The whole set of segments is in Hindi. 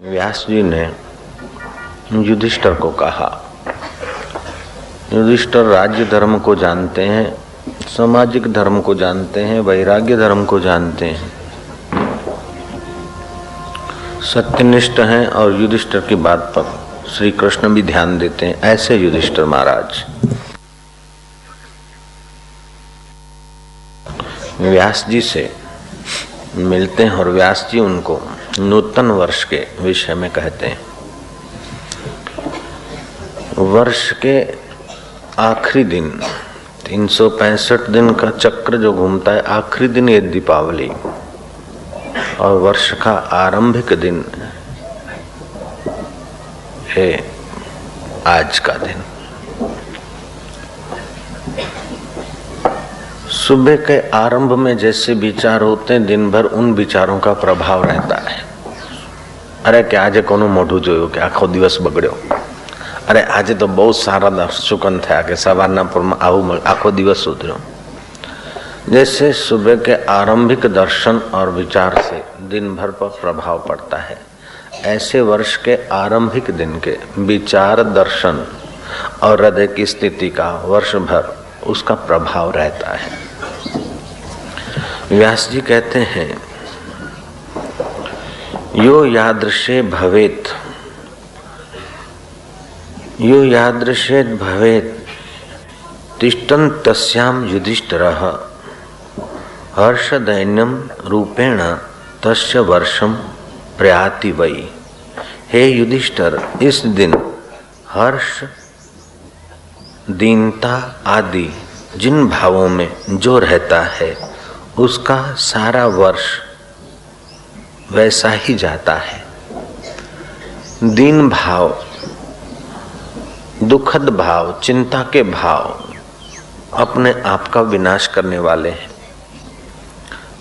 व्यास जी ने युधिष्ठर को कहा, युधिष्ठर राज्य धर्म को जानते हैं, सामाजिक धर्म को जानते हैं, वैराग्य धर्म को जानते हैं। सत्यनिष्ठ हैं और युधिष्ठर की बात पर श्री कृष्ण भी ध्यान देते हैं, ऐसे युधिष्ठर महाराज। व्यास जी से मिलते हैं और व्यास जी उनको नूतन वर्ष के विषय में कहते हैं। वर्ष के आखिरी दिन, तीन सौ पैंसठ दिन का चक्र जो घूमता है, आखिरी दिन ये दीपावली। और वर्ष का आरंभिक दिन है आज का दिन। सुबह के आरंभ में जैसे विचार होते हैं, दिन भर उन विचारों का प्रभाव रहता है। अरे क्या आज को मोटू जो કે આખો દિવસ બગડ્યો અરે આજે તો બહુ સારા દર્શકન થયા કે સવારના પૂરમાં આવું આખો દિવસ સુધર્યો जैसे सुबह के आरंभिक दर्शन और विचार से दिन भर पर प्रभाव पड़ता है ऐसे वर्ष के आरंभिक दिन के विचार दर्शन और हृदय की स्थिति का वर्ष भर उसका प्रभाव रहता है व्यास जी कहते हैं यो यादृशे भवेत। यो यादृशे भवेत। तिष्ठन तस्याम युधिष्ठिर। हर्ष दैन्यम रूपेण तस्य वर्षम प्रयाति वही हे युधिष्ठर, इस दिन हर्ष, दीनता आदि जिन भावों में जो रहता है, उसका सारा वर्ष वैसा ही जाता है। दीन भाव दुखद भाव, चिंता के भाव अपने आप का विनाश करने वाले हैं।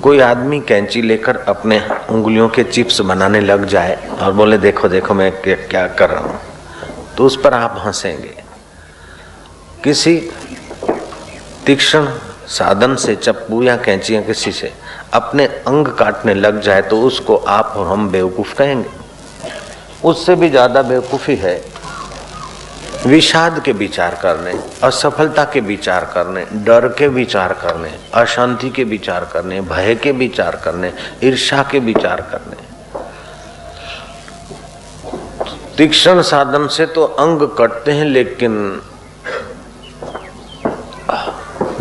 कोई आदमी कैंची लेकर अपने उंगलियों के चिप्स बनाने लग जाए और बोले, देखो देखो, मैं क्या कर रहा हूँ। तो उस पर आप हंसेंगे। किसी तीक्ष्ण साधन से, चप्पू या कैंचियाँ किसी से अपने अंग काटने लग जाए तो उसको आप और हम बेवकूफ़ कहेंगे। उससे भी ज़्यादा बेवकूफ़ी है विषाद के विचार करने, असफलता के विचार करने, डर के विचार करने, अशांति के विचार करने, भय के विचार करने ईर्षा के विचार करने। तीक्ष्ण साधन से तो अंग कटते हैं, लेकिन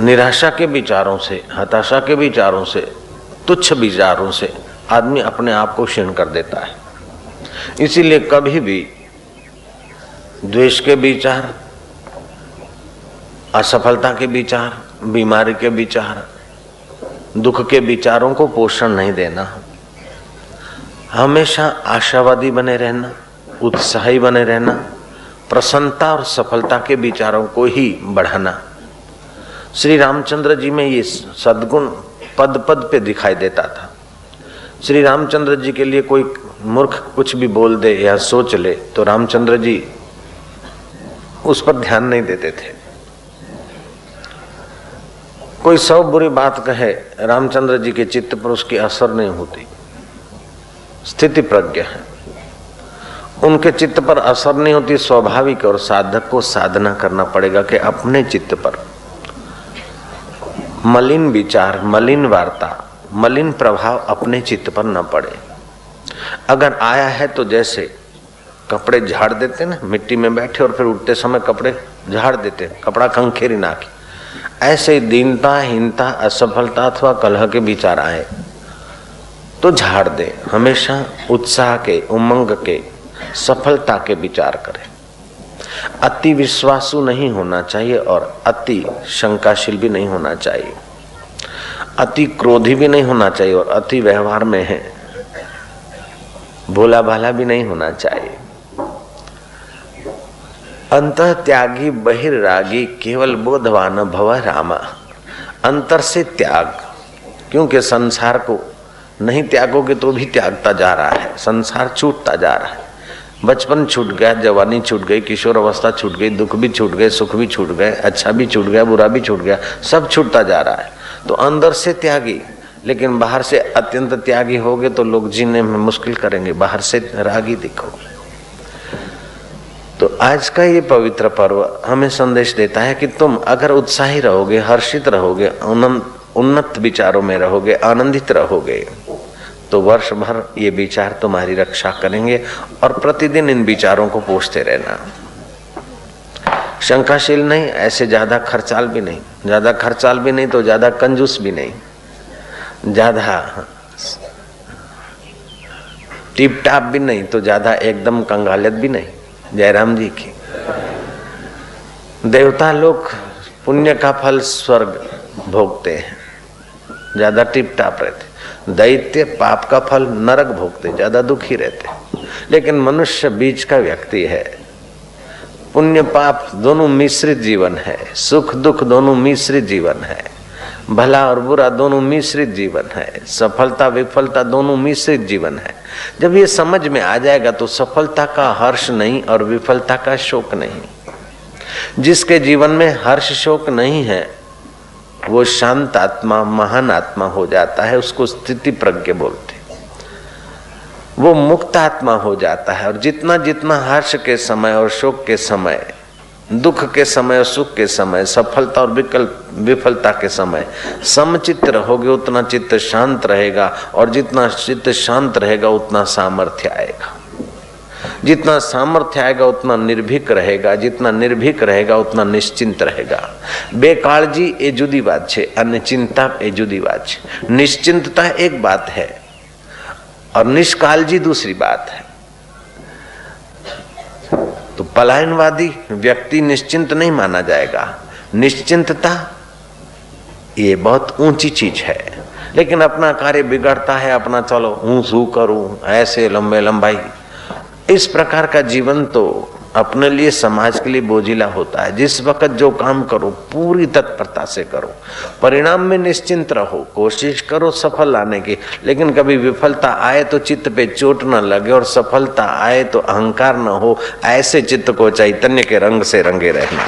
निराशा के विचारों से, हताशा के विचारों से तुच्छ विचारों से आदमी अपने आप को क्षीण कर देता है। इसीलिए कभी भी द्वेष के विचार, असफलता के विचार, बीमारी के विचार, दुख के विचारों को पोषण नहीं देना। हमेशा आशावादी बने रहना, उत्साही बने रहना, प्रसन्नता और सफलता के विचारों को ही बढ़ाना। श्री रामचंद्र जी में ये सदगुण पद पद पे दिखाई देता था। श्री रामचंद्र जी के लिए कोई मूर्ख कुछ भी बोल दे या सोच ले तो रामचंद्र जी उस पर ध्यान नहीं देते थे। कोई सौ बुरी बात कहे, रामचंद्र जी के चित्त पर उसकी असर नहीं होती। स्थिति प्रज्ञा है। उनके चित्त पर असर नहीं होती, स्वाभाविक और साधक को साधना करना पड़ेगा कि अपने चित्त पर। मलिन विचार, मलिन वार्ता, मलिन प्रभाव अपने चित्त पर न पड़े। अगर आया है तो जैसे कपड़े झाड़ देते ना, मिट्टी में बैठे और फिर उठते समय कपड़े झाड़ देते कपड़ा कंखेरी नाखी ऐसे दीनता, हीनता, असफलता अथवा कलह के विचार आए तो झाड़ दे। हमेशा उत्साह के, उमंग के, सफलता के विचार करें। अति विश्वासु नहीं होना चाहिए और अति शंकाशील भी नहीं होना चाहिए। अति क्रोधी भी नहीं होना चाहिए और अति व्यवहार में है। भोला भाला भी नहीं होना चाहिए। अंत त्यागी बहिर्रागी केवल बोधवान भव रामा। अंतर से त्याग। क्योंकि संसार को नहीं त्यागोगे तो भी त्यागता जा रहा है। संसार छूटता जा रहा है। बचपन छूट गया, जवानी छूट गई, किशोर अवस्था छूट गई, दुख भी छूट गए, सुख भी छूट गए अच्छा भी छूट गया, बुरा भी छूट गया, सब छूटता जा रहा है। तो अंदर से त्यागी, लेकिन बाहर से अत्यंत त्यागी होगे तो लोग जीने में मुश्किल करेंगे, बाहर से रागी दिखो। तो आज का ये पवित्र पर्व हमें संदेश देता है कि तुम अगर उत्साही रहोगे, हर्षित रहोगे, उन्नत विचारों में रहोगे, आनंदित रहोगे। तो वर्ष भर ये विचार तुम्हारी रक्षा करेंगे और प्रतिदिन इन विचारों को पूछते रहना। शंकाशील नहीं, ऐसे ज़्यादा खर्चाल भी नहीं। ज़्यादा खर्चाल भी नहीं तो ज़्यादा कंजूस भी नहीं। ज़्यादा टिप टाप भी नहीं तो ज़्यादा एकदम कंगालियत भी नहीं। जयराम जी की। देवता लोग पुण्य का फल स्वर्ग भोगते हैं। ज़्यादा टिप टाप रहते। दैत्य पाप का फल नरक भोगते, ज़्यादा दुखी रहते। लेकिन मनुष्य बीच का व्यक्ति है। पुण्य पाप दोनों मिश्रित जीवन है। सुख दुख दोनों मिश्रित जीवन है। भला और बुरा दोनों मिश्रित जीवन है। सफलता विफलता दोनों मिश्रित जीवन है। जब ये समझ में आ जाएगा तो सफलता का हर्ष नहीं और विफलता का शोक नहीं। जिसके जीवन में हर्ष शोक नहीं है वो शांत आत्मा, महान आत्मा हो जाता है, उसको स्थिति प्रज्ञ बोलते वो मुक्त आत्मा हो जाता है, और जितना जितना हर्ष के समय और शोक के समय, दुख के समय और सुख के समय, सफलता और विकल्प, विफलता के समय समचित्त रहोगे, उतना चित्त शांत रहेगा, और जितना चित्त शांत रहेगा, उतना सामर्थ्य आएगा। जितना सामर्थ्य आएगा उतना निर्भीक रहेगा जितना निर्भीक रहेगा उतना निश्चिंत रहेगा बेकाळजी એ જુદી વાત છે અને ચિંતા એ જુદી વાત છે નિશ્ચિંતતા એક બાત है और निष्कालजी दूसरी बात है तो पलायनवादी व्यक्ति निश्चिंत नहीं माना जाएगा निश्चिंतता ये बहुत ऊंची चीज है लेकिन अपना कार्य बिगड़ता है अपना चलो हूं सू करूं ऐसे लंबे लंबाई इस प्रकार का जीवन तो अपने लिए समाज के लिए बोझिला होता है। जिस वक्त जो काम करो, पूरी तत्परता से करो। परिणाम में निश्चिंत रहो, कोशिश करो सफल आने की। लेकिन कभी विफलता आए तो चित्त पे चोट न लगे और सफलता आए तो अहंकार न हो। ऐसे चित्त को चैतन्य के रंग से रंगे रहना।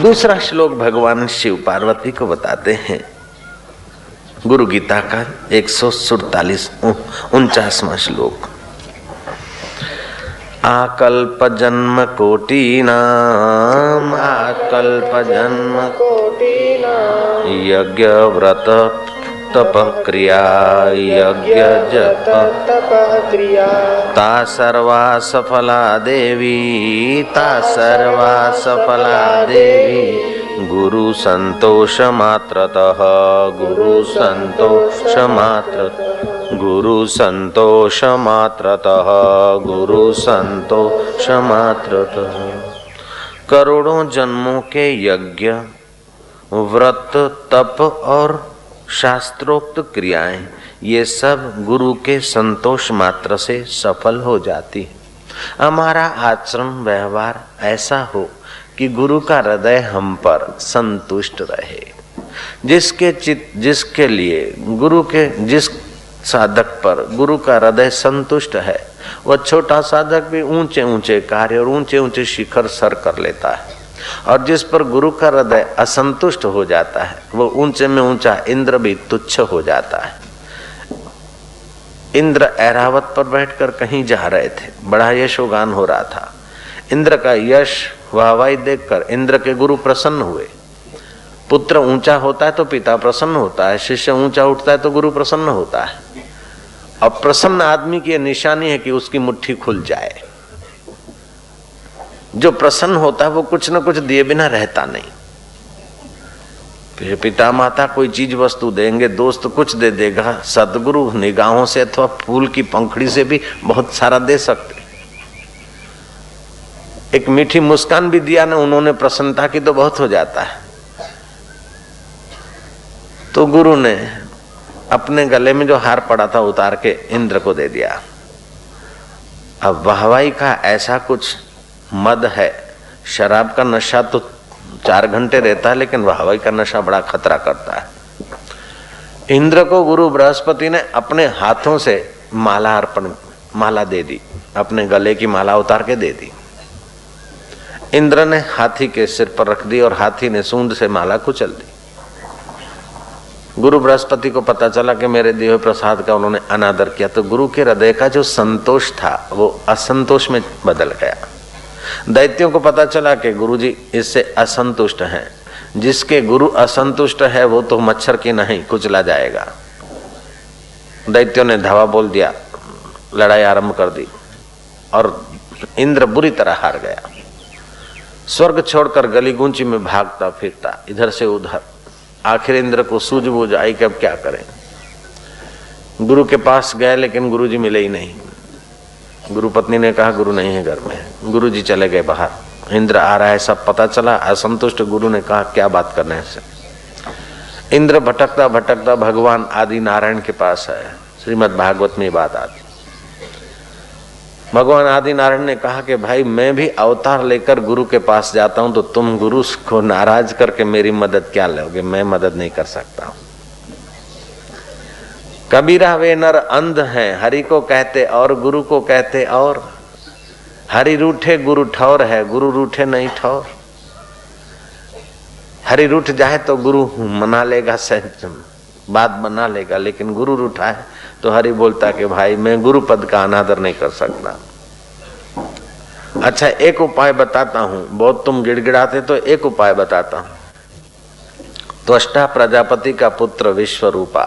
दूसरा श्लोक भगवान शिव पार्वती को बताते हैं। गुरु गीता का एक सौ सुड़तालीस उनचासवा श्लोक। आकल्प जन्म कोटीनाम आकल्प जन्म कोटीना यज्ञ व्रत तप क्रिया, यज्ञ जप। तप क्रिया ता सर्वा सफला देवी, ता सर्वा सफला देवी। गुरु संतोष मात्रतः गुरु संतोष मात्र गुरु संतोष मात्रतः गुरु संतोष मात्रतः करोड़ों जन्मों के यज्ञ, व्रत, तप और शास्त्रोक्त क्रियाएँ, ये सब गुरु के संतोष मात्र से सफल हो जाती है। हमारा आचरण व्यवहार ऐसा हो कि गुरु का हृदय हम पर संतुष्ट रहे। जिसके चित, जिसके लिए, गुरु के, जिस साधक पर गुरु का हृदय संतुष्ट है, वह छोटा साधक भी ऊँचे ऊँचे कार्य और ऊँचे ऊँचे शिखर सर कर लेता है। और जिस पर गुरु का हृदय असंतुष्ट हो जाता है वो ऊँचे में ऊँचा इंद्र भी तुच्छ हो जाता है। इंद्र ऐरावत पर बैठकर कहीं जा रहे थे, बड़ा यशोगान हो रहा था। इंद्र का यश वाहवाई देखकर इंद्र के गुरु प्रसन्न हुए। पुत्र ऊँचा होता है तो पिता प्रसन्न होता है, शिष्य ऊँचा उठता है तो गुरु प्रसन्न होता है। और प्रसन्न आदमी की निशानी है कि उसकी मुट्ठी खुल जाए। जो प्रसन्न होता है वो कुछ ना कुछ दिए बिना रहता नहीं। फिर पिता माता कोई चीज़ वस्तु देंगे, दोस्त कुछ दे देगा, सदगुरु निगाहों से अथवा फूल की पंखड़ी से भी बहुत सारा दे सकते। एक मीठी मुस्कान भी दिया ना, उन्होंने प्रसन्नता की तो बहुत हो जाता है। तो गुरु ने अपने गले में जो हार पड़ा था उतार के इंद्र को दे दिया। अब वाहवाई का ऐसा कुछ मद है, शराब का नशा तो चार घंटे रहता है, लेकिन वाहवाई का नशा बड़ा खतरा करता है। इंद्र को गुरु बृहस्पति ने अपने हाथों से माला अर्पण, माला दे दी, अपने गले की माला उतार के दे दी। इंद्र ने हाथी के सिर पर रख दी और हाथी ने सूंद से माला कुचल दी। गुरु बृहस्पति को पता चला कि मेरे दिए प्रसाद का उन्होंने अनादर किया तो गुरु के हृदय का जो संतोष था, वो असंतोष में बदल गया। दैत्यों को पता चला कि गुरु जी इससे असंतुष्ट हैं। जिसके गुरु असंतुष्ट है, वो तो मच्छर की नहीं, कुचला जाएगा। दैत्यों ने धावा बोल दिया, लड़ाई आरंभ कर दी और इंद्र बुरी तरह हार गया। स्वर्ग छोड़कर गली गुंची में भागता, फिरता, इधर से उधर। आखिर इंद्र को सूझबूझ आई कि अब क्या करें? गुरु के पास गए, लेकिन गुरु जी मिले ही नहीं। गुरु पत्नी ने कहा, गुरु नहीं है घर में। गुरु जी चले गए बाहर। इंद्र आ रहा है, सब पता चला। असंतुष्ट गुरु ने कहा, क्या बात करने से इंद्र भटकता भटकता भगवान आदि नारायण के पास है श्रीमद भागवत में बात आती भगवान आदि नारायण ने कहा कि भाई, मैं भी अवतार लेकर गुरु के पास जाता हूँ तो तुम गुरु को नाराज़ करके मेरी मदद क्या लोगे? मैं मदद नहीं कर सकता हूँ। कबीरा वे नर अंध हैं, हरि को कहते और, गुरु को कहते और। हरि रूठे, गुरु ठौर है, गुरु रूठे नहीं ठौर। हरि रूठ जाए तो गुरु मना लेगा सहज बात बना लेगा, लेकिन गुरु रूठा है। तो हरि बोलता कि भाई, मैं गुरु पद का अनादर नहीं कर सकता। अच्छा एक उपाय बताता हूँ। बहुत तुम गिड़गिड़ाते तो एक उपाय बताता हूँ। त्वष्टा प्रजापति का पुत्र विश्व रूपा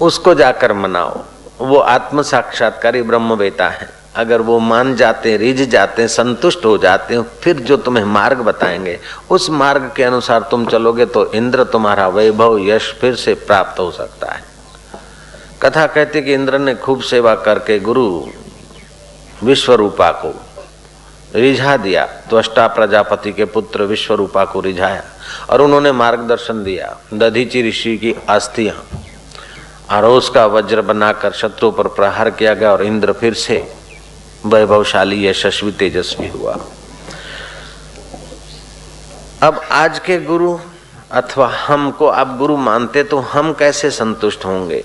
उसको जाकर मनाओ। वो आत्म साक्षात्कारी ब्रह्म बेटा है। अगर वो मान जाते, रिझ जाते, संतुष्ट हो जाते हो, फिर जो तुम्हें मार्ग बताएँगे, उस मार्ग के अनुसार तुम चलोगे तो इंद्र तुम्हारा वैभव, यश फिर से प्राप्त हो सकता है। कथा कहती कि इंद्र ने खूब सेवा करके गुरु विश्वरूपा को रिझा दिया तो प्रजापति के पुत्र विश्वरूपा को रिझाया, और उन्होंने मार्गदर्शन दिया, दधीची ऋषि की अस्थियाँ, और उसका वज्र बनाकर शत्रु पर प्रहार किया गया, और इंद्र फिर से वैभवशाली, यशस्वी, तेजस्वी हुआ। अब आज के गुरु, अथवा हमको आप गुरु मानते तो हम कैसे संतुष्ट होंगे?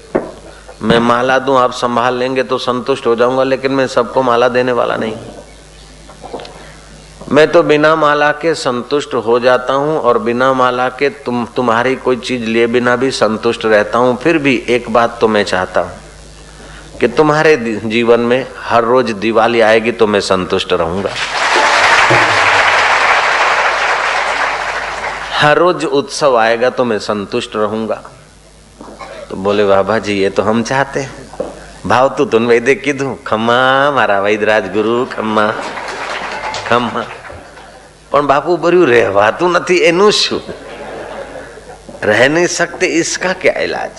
मैं माला दूँ, आप संभाल लेंगे तो संतुष्ट हो जाऊँगा, लेकिन मैं सबको माला देने वाला नहीं। मैं तो बिना माला के संतुष्ट हो जाता हूँ, और बिना माला के तुम, तुम्हारी कोई चीज़ लिए बिना भी संतुष्ट रहता हूँ, फिर भी एक बात तो मैं चाहता हूँ। कि तुम्हारे जीवन में हर रोज दिवाली आएगी तो मैं संतुष्ट रहूंगा हर रोज उत्सव आएगा तो मैं संतुष्ट रहूंगा तो बोले बाबा जी ये तो हम चाहते हैं भाव तू तुम वैदे कीधु खम्मा मारा वैदराज गुरु खम्मा ખમ્મા પણ બાપુ ભર્યું રહેવાતું નથી એનું શું रह नहीं सकते इसका क्या इलाज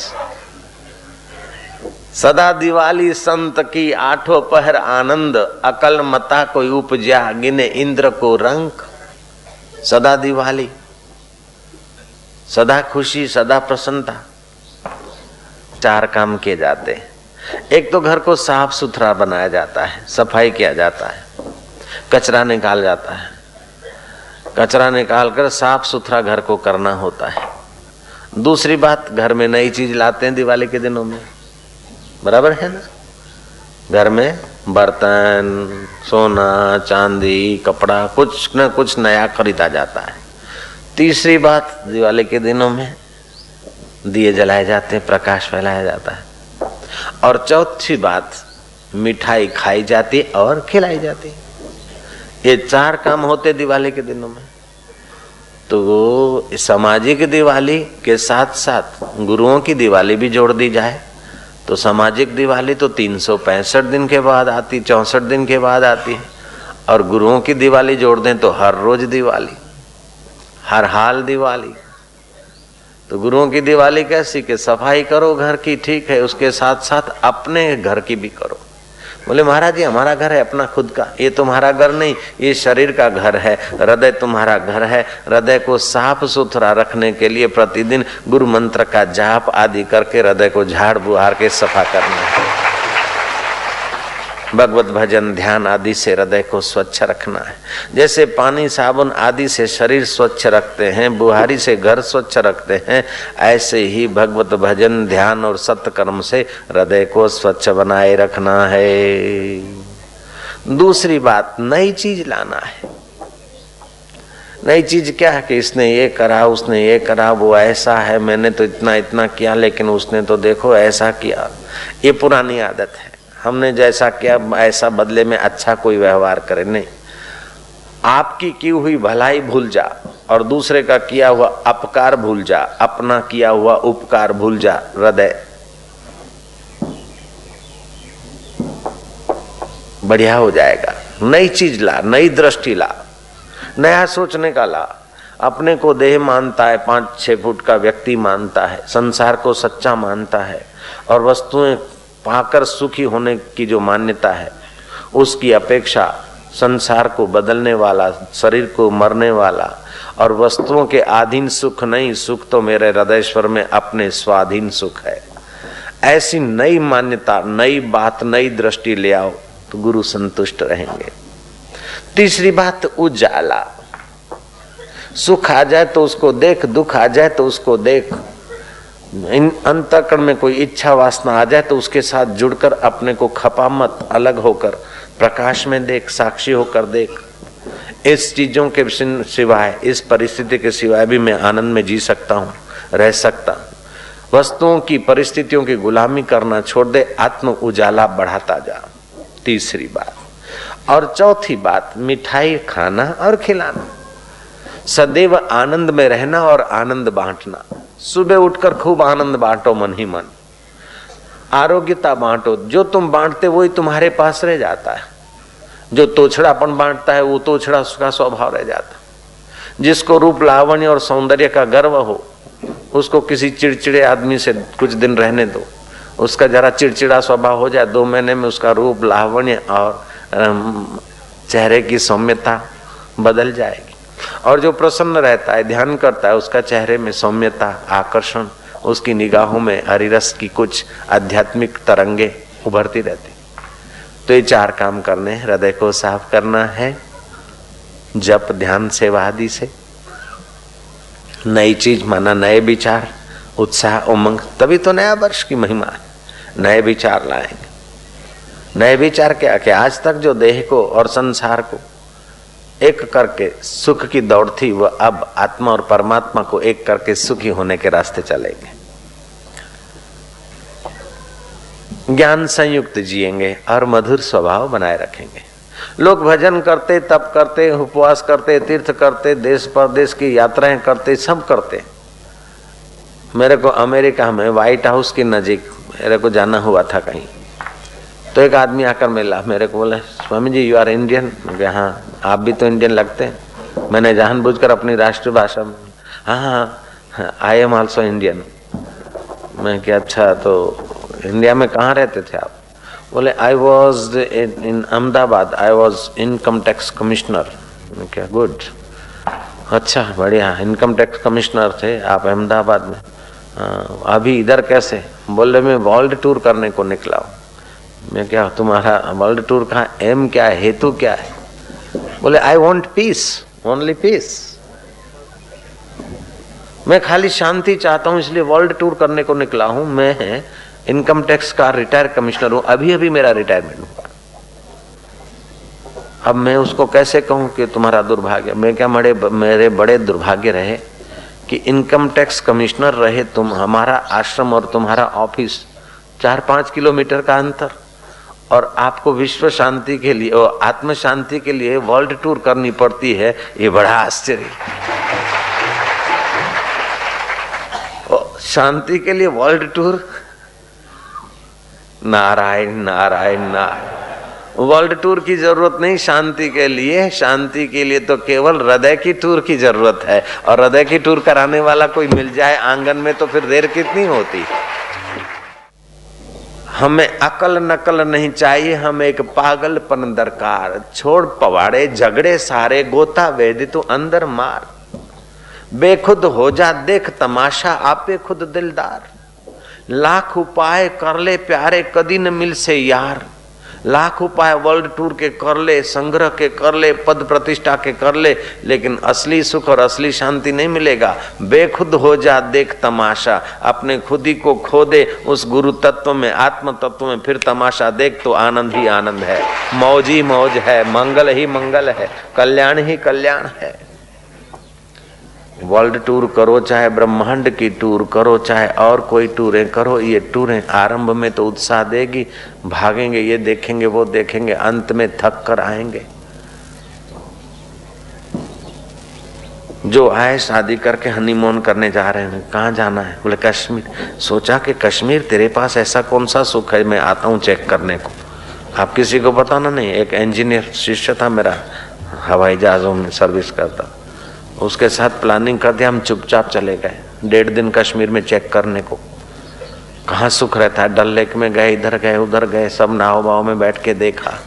सदा दिवाली संत की आठों पहर आनंद, अकल मता कोई उपजा, गिने इंद्र को रंग। सदा दिवाली, सदा खुशी, सदा प्रसन्नता। चार काम किए जाते हैं। एक तो घर को साफ़ सुथरा बनाया जाता है, सफ़ाई किया जाता है, कचरा निकाल जाता है। कचरा निकाल कर साफ़ सुथरा घर को करना होता है। दूसरी बात, घर में नई चीज़ लाते हैं दिवाली के दिनों में। बराबर है ना? घर में बर्तन, सोना, चांदी, कपड़ा, कुछ न कुछ नया खरीदा जाता है। तीसरी बात, दिवाली के दिनों में दिए जलाए जाते हैं, प्रकाश फैलाया जाता है। और चौथी बात, मिठाई खाई जाती और खिलाई जाती। ये चार काम होते दिवाली के दिनों में। तो सामाजिक दिवाली के साथ साथ गुरुओं की दिवाली भी जोड़ दी जाए। तो सामाजिक दिवाली तो तीन सौ पैंसठ दिन के बाद आती, चौंसठ दिन के बाद आती है। और गुरुओं की दिवाली जोड़ दें तो हर रोज दिवाली, हर हाल दिवाली। तो गुरुओं की दिवाली कैसी कि सफ़ाई करो घर की, ठीक है, उसके साथ साथ अपने घर की भी करो। बोले, महाराज, ये हमारा घर है, अपना खुद का। ये तुम्हारा घर नहीं, ये शरीर का घर है। हृदय तुम्हारा घर है। हृदय को साफ़ सुथरा रखने के लिए प्रतिदिन गुरु मंत्र का जाप आदि करके हृदय को झाड़ बुहार के सफ़ा करना है। भगवत भजन, ध्यान आदि से हृदय को स्वच्छ रखना है। जैसे पानी, साबुन आदि से शरीर स्वच्छ रखते हैं, बुहारी से घर स्वच्छ रखते हैं, ऐसे ही भगवत भजन, ध्यान और सत्कर्म से हृदय को स्वच्छ बनाए रखना है। दूसरी बात, नई चीज़ लाना है। नई चीज़ क्या है कि इसने ये करा, उसने ये करा, वो ऐसा है, मैंने तो इतना इतना किया, लेकिन उसने तो देखो ऐसा किया। ये पुरानी आदत है। हमने जैसा किया, ऐसा बदले में अच्छा कोई व्यवहार करे, नहीं। आपकी की हुई भलाई भूल जा, और दूसरे का किया हुआ अपकार भूल जा, अपना किया हुआ उपकार भूल जा, हृदय। बढ़िया हो जाएगा। नई चीज़ ला, नई दृष्टि ला, नया सोचने का ला। अपने को देह मानता है, पाँच छह फुट का व्यक्ति मानता है, संसार को सच्चा मानता है, और वस्तुएँ पाकर सुखी होने की जो मान्यता है, उसकी अपेक्षा संसार को बदलने वाला, शरीर को मरने वाला और वस्तुओं के अधीन सुख नहीं, सुख तो मेरे हृदयश्वर में अपने स्वाधीन सुख है। ऐसी नई मान्यता, नई बात, नई दृष्टि ले आओ तो गुरु संतुष्ट रहेंगे। तीसरी बात, उजाला। सुख आ जाए तो उसको देख, दुख आ जाए तो उसको देख। इन अंतकरण में कोई इच्छा वासना आ जाए तो उसके साथ जुड़कर अपने को खपा मत, अलग होकर, प्रकाश में देख, साक्षी होकर देख। इस चीज़ों के सिवाय, इस परिस्थिति के सिवाय भी मैं आनंद में जी सकता हूँ, रह सकता। हूँ वस्तुओं की, परिस्थितियों की गुलामी करना छोड़ दे, आत्म उजाला बढ़ाता जा। तीसरी बात। और चौथी बात, मिठाई खाना और खिलाना। सदैव आनंद में रहना और आनंद बांटना। सुबह उठकर खूब आनंद बांटो मन ही मन। आरोग्यता बांटो। जो तुम बांटते वही तुम्हारे पास रह जाता है। जो तोछड़ापन बांटता है, वो तोछड़ा उसका स्वभाव रह जाता जिसको रूप लावण्य और सौंदर्य का गर्व हो, उसको किसी चिड़चिड़े आदमी से कुछ दिन रहने दो। उसका जरा चिड़चिड़ा स्वभाव हो जाए, दो महीने में उसका रूप लावण्य और चेहरे की सौम्यता बदल जाएगी। और जो प्रसन्न रहता है, ध्यान करता है, उसका चेहरे में सौम्यता, आकर्षण, उसकी निगाहों में हरिरस की कुछ आध्यात्मिक तरंगे उभरती रहती। तो ये चार काम करने हृदय को साफ़ करना है, जप, ध्यान, सेवा आदि से। नई चीज़ माना, नए विचार, उत्साह, उमंग, तभी तो नया वर्ष की महिमा है। नए विचार लाएँगे। नए विचार क्या, कि आज तक जो देह को और संसार को एक करके सुख की दौड़ थी वह अब आत्मा और परमात्मा को एक करके सुखी होने के रास्ते चलेंगे। ज्ञान संयुक्त जिएँगे और मधुर स्वभाव बनाए रखेंगे। लोग भजन करते, तप करते, उपवास करते, तीर्थ करते, देश परदेश की यात्राएँ करते, सब करते। मेरे को अमेरिका में व्हाइट हाउस के नजीक, मेरे को जाना हुआ था कहीं। तो एक आदमी आकर मिला मेरे को बोला Swami ji you are Indian हाँ आप भी तो इंडियन लगते हैं. मैंने जानबूझकर अपनी राष्ट्रीय भाषा में हाँ हाँ आई एम ऑल्सो इंडियन मैं क्या अच्छा तो इंडिया में कहाँ रहते थे आप? बोले I was in Ahmedabad I was income tax commissioner क्या गुड अच्छा बढ़िया इनकम टैक्स कमिश्नर थे आप अहमदाबाद में। आ, अभी इधर कैसे? बोले मैं वर्ल्ड टूर करने को निकला हूँ। मैं क्या, तुम्हारा वर्ल्ड टूर का एम क्या है, हेतु क्या है? बोले I want peace only peace मैं खाली शांति चाहता हूँ, इसलिए वर्ल्ड टूर करने को निकला हूँ। मैं इनकम टैक्स का रिटायर कमिश्नर हूँ। अभी अभी मेरा रिटायरमेंट हुआ। अब मैं उसको कैसे कहूँ कि तुम्हारा दुर्भाग्य? मैं क्या मरे, मेरे बड़े दुर्भाग्य रहे कि इनकम टैक्स कमिश्नर रहे तुम, हमारा आश्रम और तुम्हारा ऑफ़िस चार पाँच किलोमीटर का अंतर। और आपको विश्व शांति के लिए और आत्म शांति के लिए वर्ल्ड टूर करनी पड़ती है, ये बड़ा आश्चर्य। शांति के लिए world tour Narayan Narayan Narayan. World tour की ज़रूरत नहीं, शांति के लिए। शांति के लिए तो केवल हृदय की टूर की ज़रूरत है। और हृदय की टूर कराने वाला कोई मिल जाए आँगन में तो फिर देर कितनी होती? हमें अकल नकल नहीं चाहिए, हम एक पागलपन दरकार। छोड़ पवाड़े, झगड़े सारे, गोता वेद तू अंदर मार। बेखुद हो जा, देख तमाशा, आपे खुद दिलदार। लाख उपाय कर ले प्यारे, कदी न मिल से यार। लाख उपाय वर्ल्ड टूर के कर ले, संग्रह के कर ले, पद प्रतिष्ठा के कर ले, लेकिन असली सुख और असली शांति नहीं मिलेगा। बेखुद हो जा, देख तमाशा। अपने खुद ही को खो दे, उस गुरु तत्व में, आत्म तत्व में फिर तमाशा देख तो आनंद ही आनंद है। मौज ही मौज है, मंगल ही मंगल है, कल्याण ही कल्याण है। वर्ल्ड टूर करो, चाहे ब्रह्मांड की टूर करो, चाहे और कोई टूरें करो, ये टूरें आरंभ में तो उत्साह देगी, भागेंगे, ये देखेंगे, वो देखेंगे, अंत में थक कर आएँगे। जो आए शादी करके हनीमून करने जा रहे हैं, कहाँ जाना है? बोले, कश्मीर। सोचा कि कश्मीर तेरे पास ऐसा कौन सा सुख है, मैं आता हूँ चेक करने को। आप किसी को बताना नहीं, एक इंजीनियर शिष्य था मेरा, हवाई जहाजों में सर्विस करता। उसके साथ प्लानिंग कर दिया, हम चुपचाप चले गए। डेढ़ दिन कश्मीर में चेक करने को। कहाँ सुख रहता है? डल लेक में गए, इधर गए, उधर गए, सब नाव वाव में बैठ के देखा।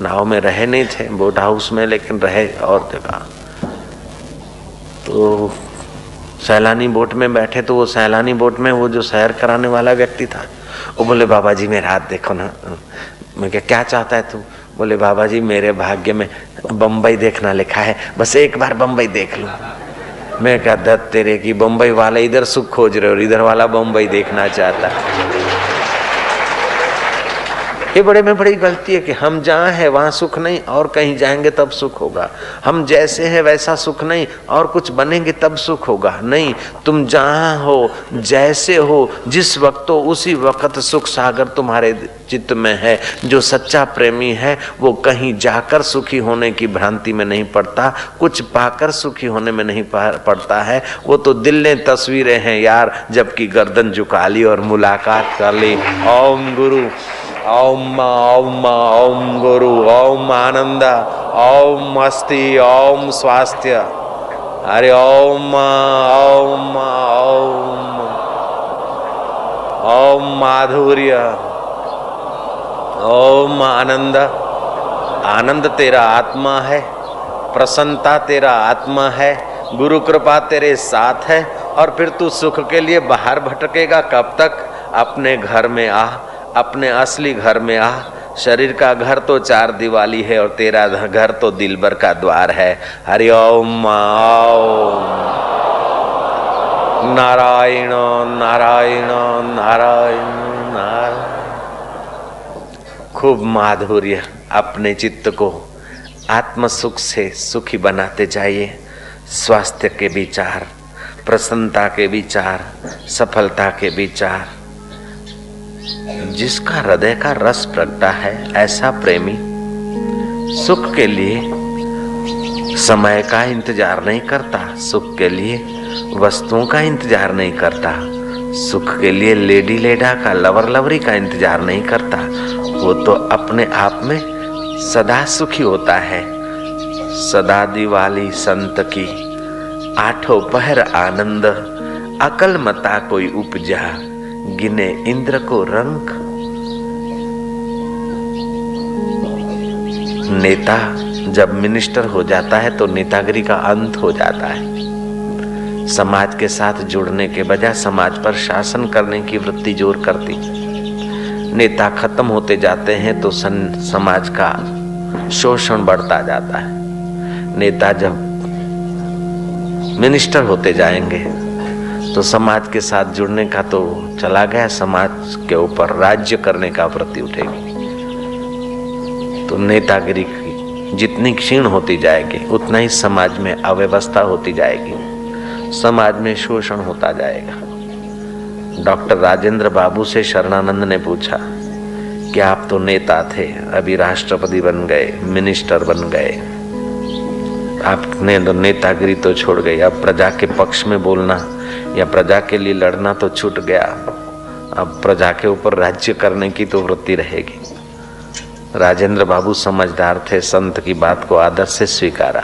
नाव में रहे नहीं थे बोट हाउस में, लेकिन रहे और देखा। तो सैलानी बोट में बैठे तो वो सैलानी बोट में वो जो सैर कराने वाला व्यक्ति था, वो बोले बाबा जी मेरा हाथ देखो ना। मैं क्या क्या चाहता है तू? बोले बाबा जी मेरे भाग्य में बम्बई देखना लिखा है, बस एक बार बम्बई देख लो। मैं कहा, दत्त, तेरे की बम्बई वाला इधर सुख खोज रहे और इधर वाला बम्बई देखना चाहता। ये बड़े में बड़ी गलती है कि हम जहाँ है, वहाँ सुख नहीं, और कहीं जाएँगे तब सुख होगा। हम जैसे है, वैसा सुख नहीं, और कुछ बनेंगे तब सुख होगा। नहीं, तुम जहाँ हो, जैसे हो, जिस वक्त हो, उसी वक्त सुख सागर तुम्हारे चित्त में है। जो सच्चा प्रेमी है, वो कहीं जाकर सुखी होने की भ्रांति में नहीं पड़ता। कुछ पाकर सुखी होने में नहीं पड़ता है। वो तो दिल ने तस्वीरें हैं यार, जबकि गर्दन झुका ली और मुलाकात कर ली। ओम गुरु। ओम ओम ओम गुरु ओम आनंद ओम अस्ति ओम स्वास्थ्य हरे ओम ओम ओम ओम माधुर्य ओम आनंद आनंद तेरा आत्मा है प्रसन्नता तेरा आत्मा है गुरु कृपा तेरे साथ है और फिर तू सुख के लिए बाहर भटकेगा कब तक अपने घर में आ अपने असली घर में आ। शरीर का घर तो चार दिवाली है और तेरा घर तो दिलबर का द्वार है। हरिओम नारायण नारायण नारायण नारायण। खूब माधुर्य अपने चित्त को आत्म सुख से सुखी बनाते जाइए। स्वास्थ्य के विचार, प्रसन्नता के विचार, सफलता के विचार। जिसका हृदय का रस प्रगटा है ऐसा प्रेमी सुख के लिए समय का इंतज़ार नहीं करता, सुख के लिए वस्तुओं का इंतज़ार नहीं करता, सुख के लिए लेडी लेडा का, लवर लवरी का इंतज़ार नहीं करता। वो तो अपने आप में सदा सुखी होता है। सदा दिवाली संत की आठों पहर आनंद अकल मता कोई उपजा। गिने इंद्र को रंग। नेता जब मिनिस्टर हो जाता है तो नेतागिरी का अंत हो जाता है। समाज के साथ जुड़ने के बजाय समाज पर शासन करने की वृत्ति ज़ोर करती। नेता खत्म होते जाते हैं तो सन, समाज का शोषण बढ़ता जाता है। नेता जब मिनिस्टर होते जाएँगे तो समाज के साथ जुड़ने का तो चला गया, समाज के ऊपर राज्य करने का वृत्ति उठेगी। तो नेतागिरी जितनी क्षीण होती जाएगी, उतना ही समाज में अव्यवस्था होती जाएगी, समाज में शोषण होता जाएगा। डॉक्टर राजेंद्र बाबू से शरणानंद ने पूछा कि आप तो नेता थे, अभी राष्ट्रपति बन गए, मिनिस्टर बन गए? आपने तो नेतागिरी तो छोड़ गई, अब प्रजा के पक्ष में बोलना या प्रजा के लिए लड़ना तो छूट गया। अब प्रजा के ऊपर राज्य करने की तो वृत्ति रहेगी। राजेंद्र बाबू समझदार थे, संत की बात को आदर से स्वीकारा।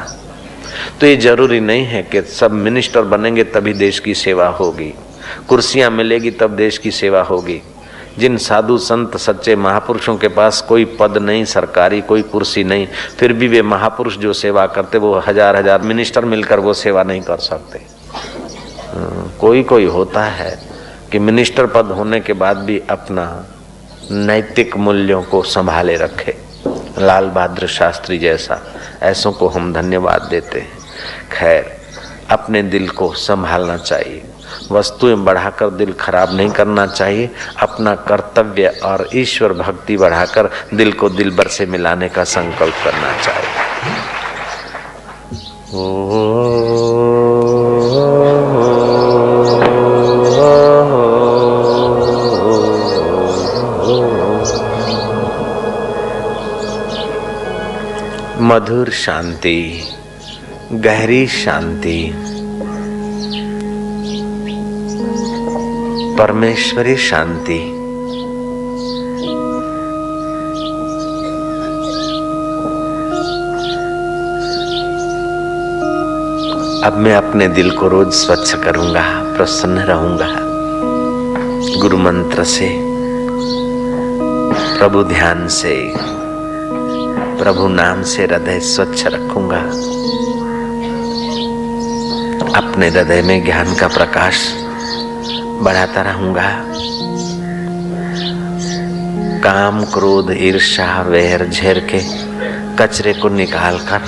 तो ये ज़रूरी नहीं है कि सब मिनिस्टर बनेंगे तभी देश की सेवा होगी। कुर्सियाँ मिलेगी तब देश की सेवा होगी। जिन साधु संत सच्चे महापुरुषों के पास कोई पद नहीं, सरकारी कोई कुर्सी नहीं, फिर भी वे महापुरुष जो सेवा करते, वो हज़ार हज़ार मिनिस्टर मिलकर वो सेवा नहीं कर सकते। कोई कोई होता है कि मिनिस्टर पद होने के बाद भी अपना नैतिक मूल्यों को संभाले रखे। लाल बहादुर शास्त्री जैसा, ऐसों को हम धन्यवाद देते हैं। खैर, अपने दिल को संभालना चाहिए। वस्तुएँ बढ़ाकर दिल खराब नहीं करना चाहिए। अपना कर्तव्य और ईश्वर भक्ति बढ़ाकर दिल को दिल भर से मिलाने का संकल्प करना चाहिए। ओ मधुर शांति, गहरी शांति। परमेश्वरी शांति। अब मैं अपने दिल को रोज स्वच्छ करूँगा, प्रसन्न रहूँगा। गुरु मंत्र से, प्रभु ध्यान से। प्रभु नाम से हृदय स्वच्छ रखूँगा। अपने हृदय में ज्ञान का प्रकाश बढ़ाता रहूँगा। काम, क्रोध ईर्षा वैर, झेर के कचरे को निकाल कर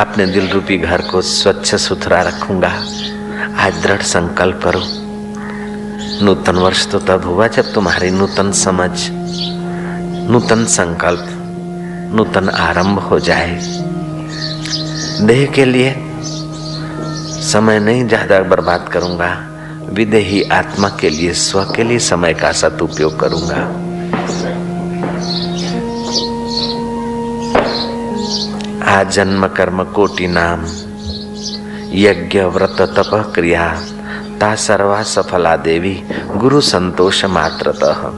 अपने दिल रूपी घर को स्वच्छ सुथरा रखूँगा। आज दृढ़ संकल्प करो। नूतन वर्ष तो तब हुआ जब तुम्हारी नूतन समझ, नूतन संकल्प नूतन आरंभ हो जाए। देह के लिए समय नहीं, ज़्यादा बर्बाद करूँगा। विदेही आत्मा के लिए, स्व के लिए समय का सदुपयोग करूँगा। आज जन्म कर्म कोटि नाम। यज्ञ, व्रत, तप, क्रिया। ता सर्वा सफला देवी, गुरु संतोष मात्रतः।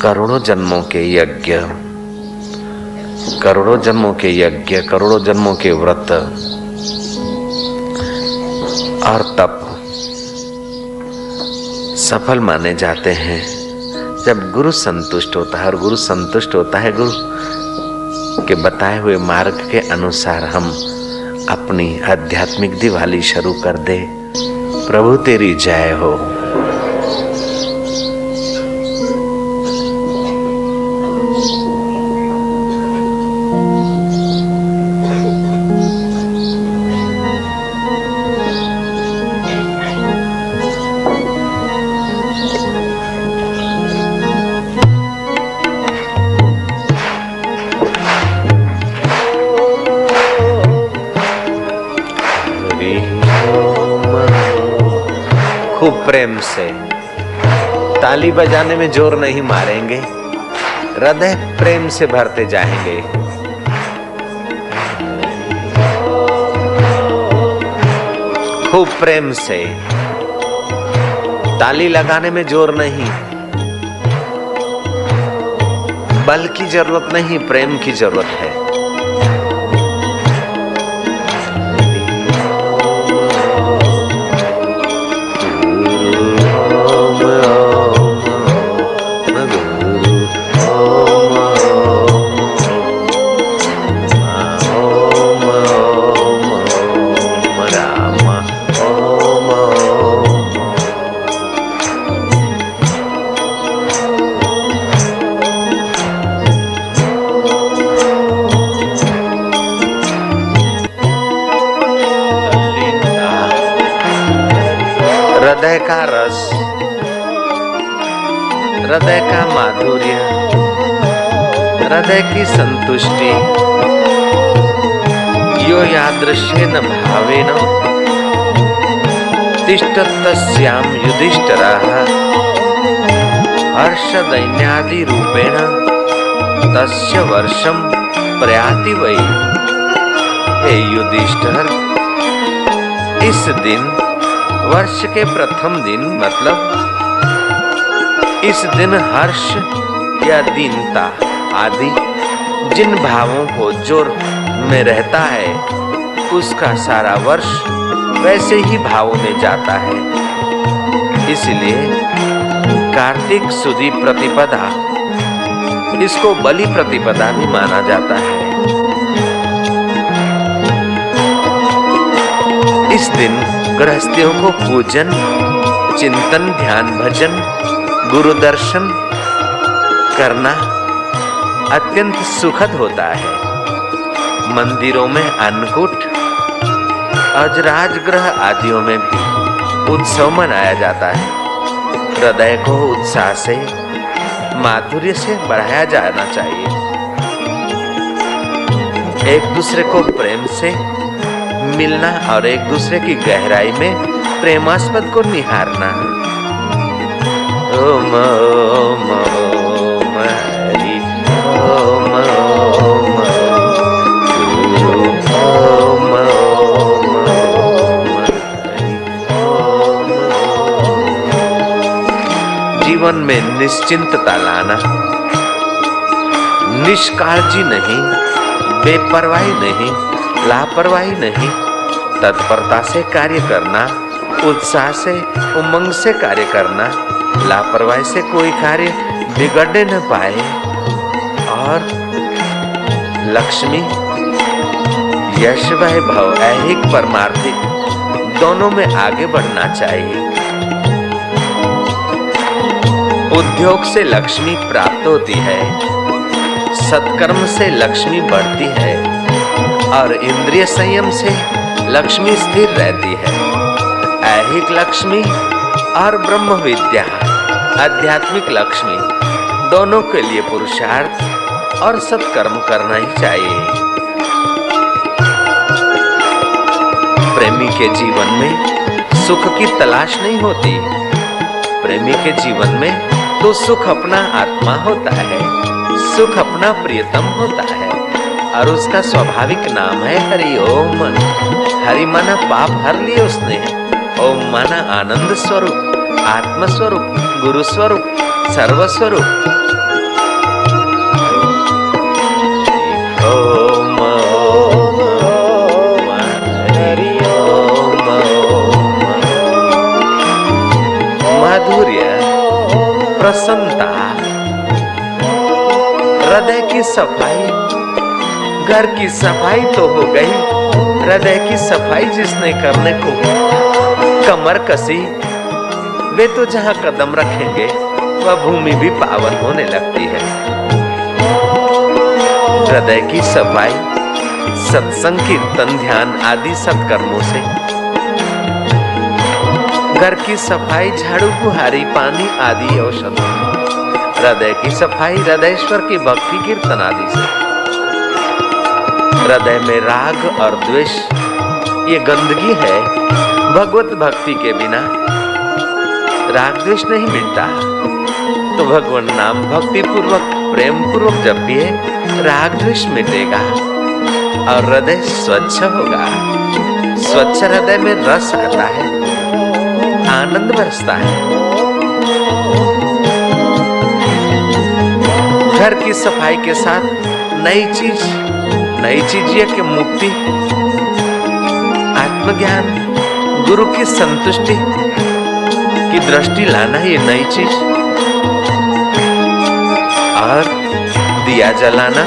करोड़ों जन्मों के यज्ञ। करोड़ों जन्मों के यज्ञ, करोड़ों जन्मों के व्रत, और तप सफल माने जाते हैं। जब गुरु संतुष्ट होता है, और गुरु संतुष्ट होता है गुरु के बताए हुए मार्ग के अनुसार हम अपनी आध्यात्मिक दिवाली शुरू कर दे। प्रभु तेरी जय हो। से। ताली बजाने में ज़ोर नहीं मारेंगे। हृदय प्रेम से भरते जाएँगे। खूब प्रेम से। ताली लगाने में ज़ोर नहीं। बल की ज़रूरत नहीं, प्रेम की ज़रूरत है। हृदय की संतुष्टि। यो यादृश्येन भावेन। तिष्ठत्तस्यां युधिष्ठिरः। हर्षदैन्यादि रूपेण तस्य वर्षं प्रयाति वै। हे युधिष्ठिर, इस दिन, वर्ष के प्रथम दिन मतलब इस दिन हर्ष या दीनता? आदि जिन भावों को ज़ोर में रहता है, उसका सारा वर्ष वैसे ही भावों में जाता है। इसलिए कार्तिक सुदी प्रतिपदा, इसको बलि प्रतिपदा भी माना जाता है। इस दिन गृहस्थियों को पूजन, चिंतन, ध्यान, भजन गुरु दर्शन करना अत्यंत सुखद होता है। मंदिरों में अन्नकूट और राजगृह आदियों में भी उत्सव मनाया जाता है। हृदय को उत्साह से, माधुर्य से बढ़ाया जाना चाहिए। एक दूसरे को प्रेम से मिलना और एक दूसरे की गहराई में प्रेमास्पद को निहारना। ओम ओम ओम हरि ओम ओम। जीवन में निश्चिंतता लाना। निष्काळजी नहीं, बेपरवाही नहीं, लापरवाही नहीं, तत्परता से कार्य करना, उत्साह से, उमंग से कार्य करना, लापरवाही से कोई कार्य बिगड़ने न पाए। और लक्ष्मी, यश वैभव, ऐहिक परमार्थिक, दोनों में आगे बढ़ना चाहिए। उद्योग से लक्ष्मी प्राप्त होती है, सत्कर्म से लक्ष्मी बढ़ती है, और इंद्रिय संयम से लक्ष्मी स्थिर रहती है। ऐहिक लक्ष्मी और ब्रह्म विद्या आध्यात्मिक लक्ष्मी, दोनों के लिए पुरुषार्थ और सत्कर्म करना ही चाहिए। प्रेमी के जीवन में सुख की तलाश नहीं होती। प्रेमी के जीवन में तो सुख अपना आत्मा होता है, सुख अपना प्रियतम होता है, और उसका स्वाभाविक नाम है हरि ओम। हरि माना पाप हर लिए उसने ओम माना आनंद स्वरूप आत्म स्वरूप गुरु स्वरूप सर्व प्रसन्नता। हृदय की सफ़ाई, घर की सफ़ाई तो हो गई। हृदय की सफ़ाई जिसने करने को कमर कसी, वे तो जहाँ कदम रखेंगे, वह भूमि भी पावन होने लगती है। हृदय की सफ़ाई, सत्संग, कीर्तन, ध्यान आदि सत्कर्मों से घर की सफ़ाई, झाड़ू बुहारी, पानी आदि औषध। हृदय की सफ़ाई, हृदयश्वर की भक्ति कीर्तन आदि से। हृदय में राग और द्वेष, ये गंदगी है भगवत भक्ति के बिना। राग द्वेष नहीं मिटता तो भगवान नाम भक्ति पूर्वक प्रेम पूर्वक जपिए, राग द्वेष मिटेगा और हृदय स्वच्छ होगा। स्वच्छ हृदय में रस आता है। आनंद बरसता है। घर की सफ़ाई के साथ नई चीज़ नई चीज़ ये कि मुक्ति आत्मज्ञान, गुरु की संतुष्टि, की दृष्टि लाना ये नई चीज़। और दिया जलाना,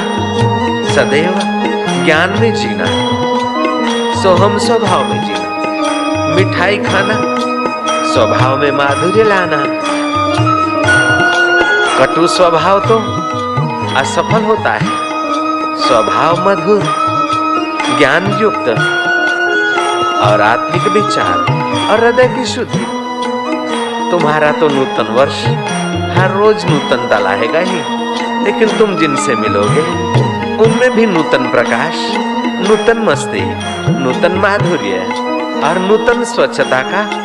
सदैव ज्ञान में जीना, सोहम स्वभाव में जीना, मिठाई खाना स्वभाव में माधुर्य लाना। कटु स्वभाव तो असफल होता है। स्वभाव मधुर ज्ञान युक्त और आत्मिक विचार और हृदय की शुद्धि। तुम्हारा तो नूतन वर्ष हर रोज नूतनता लाएगा ही। लेकिन तुम जिनसे मिलोगे, उनमें भी नूतन प्रकाश, नूतन मस्ती, नूतन माधुर्य और नूतन स्वच्छता का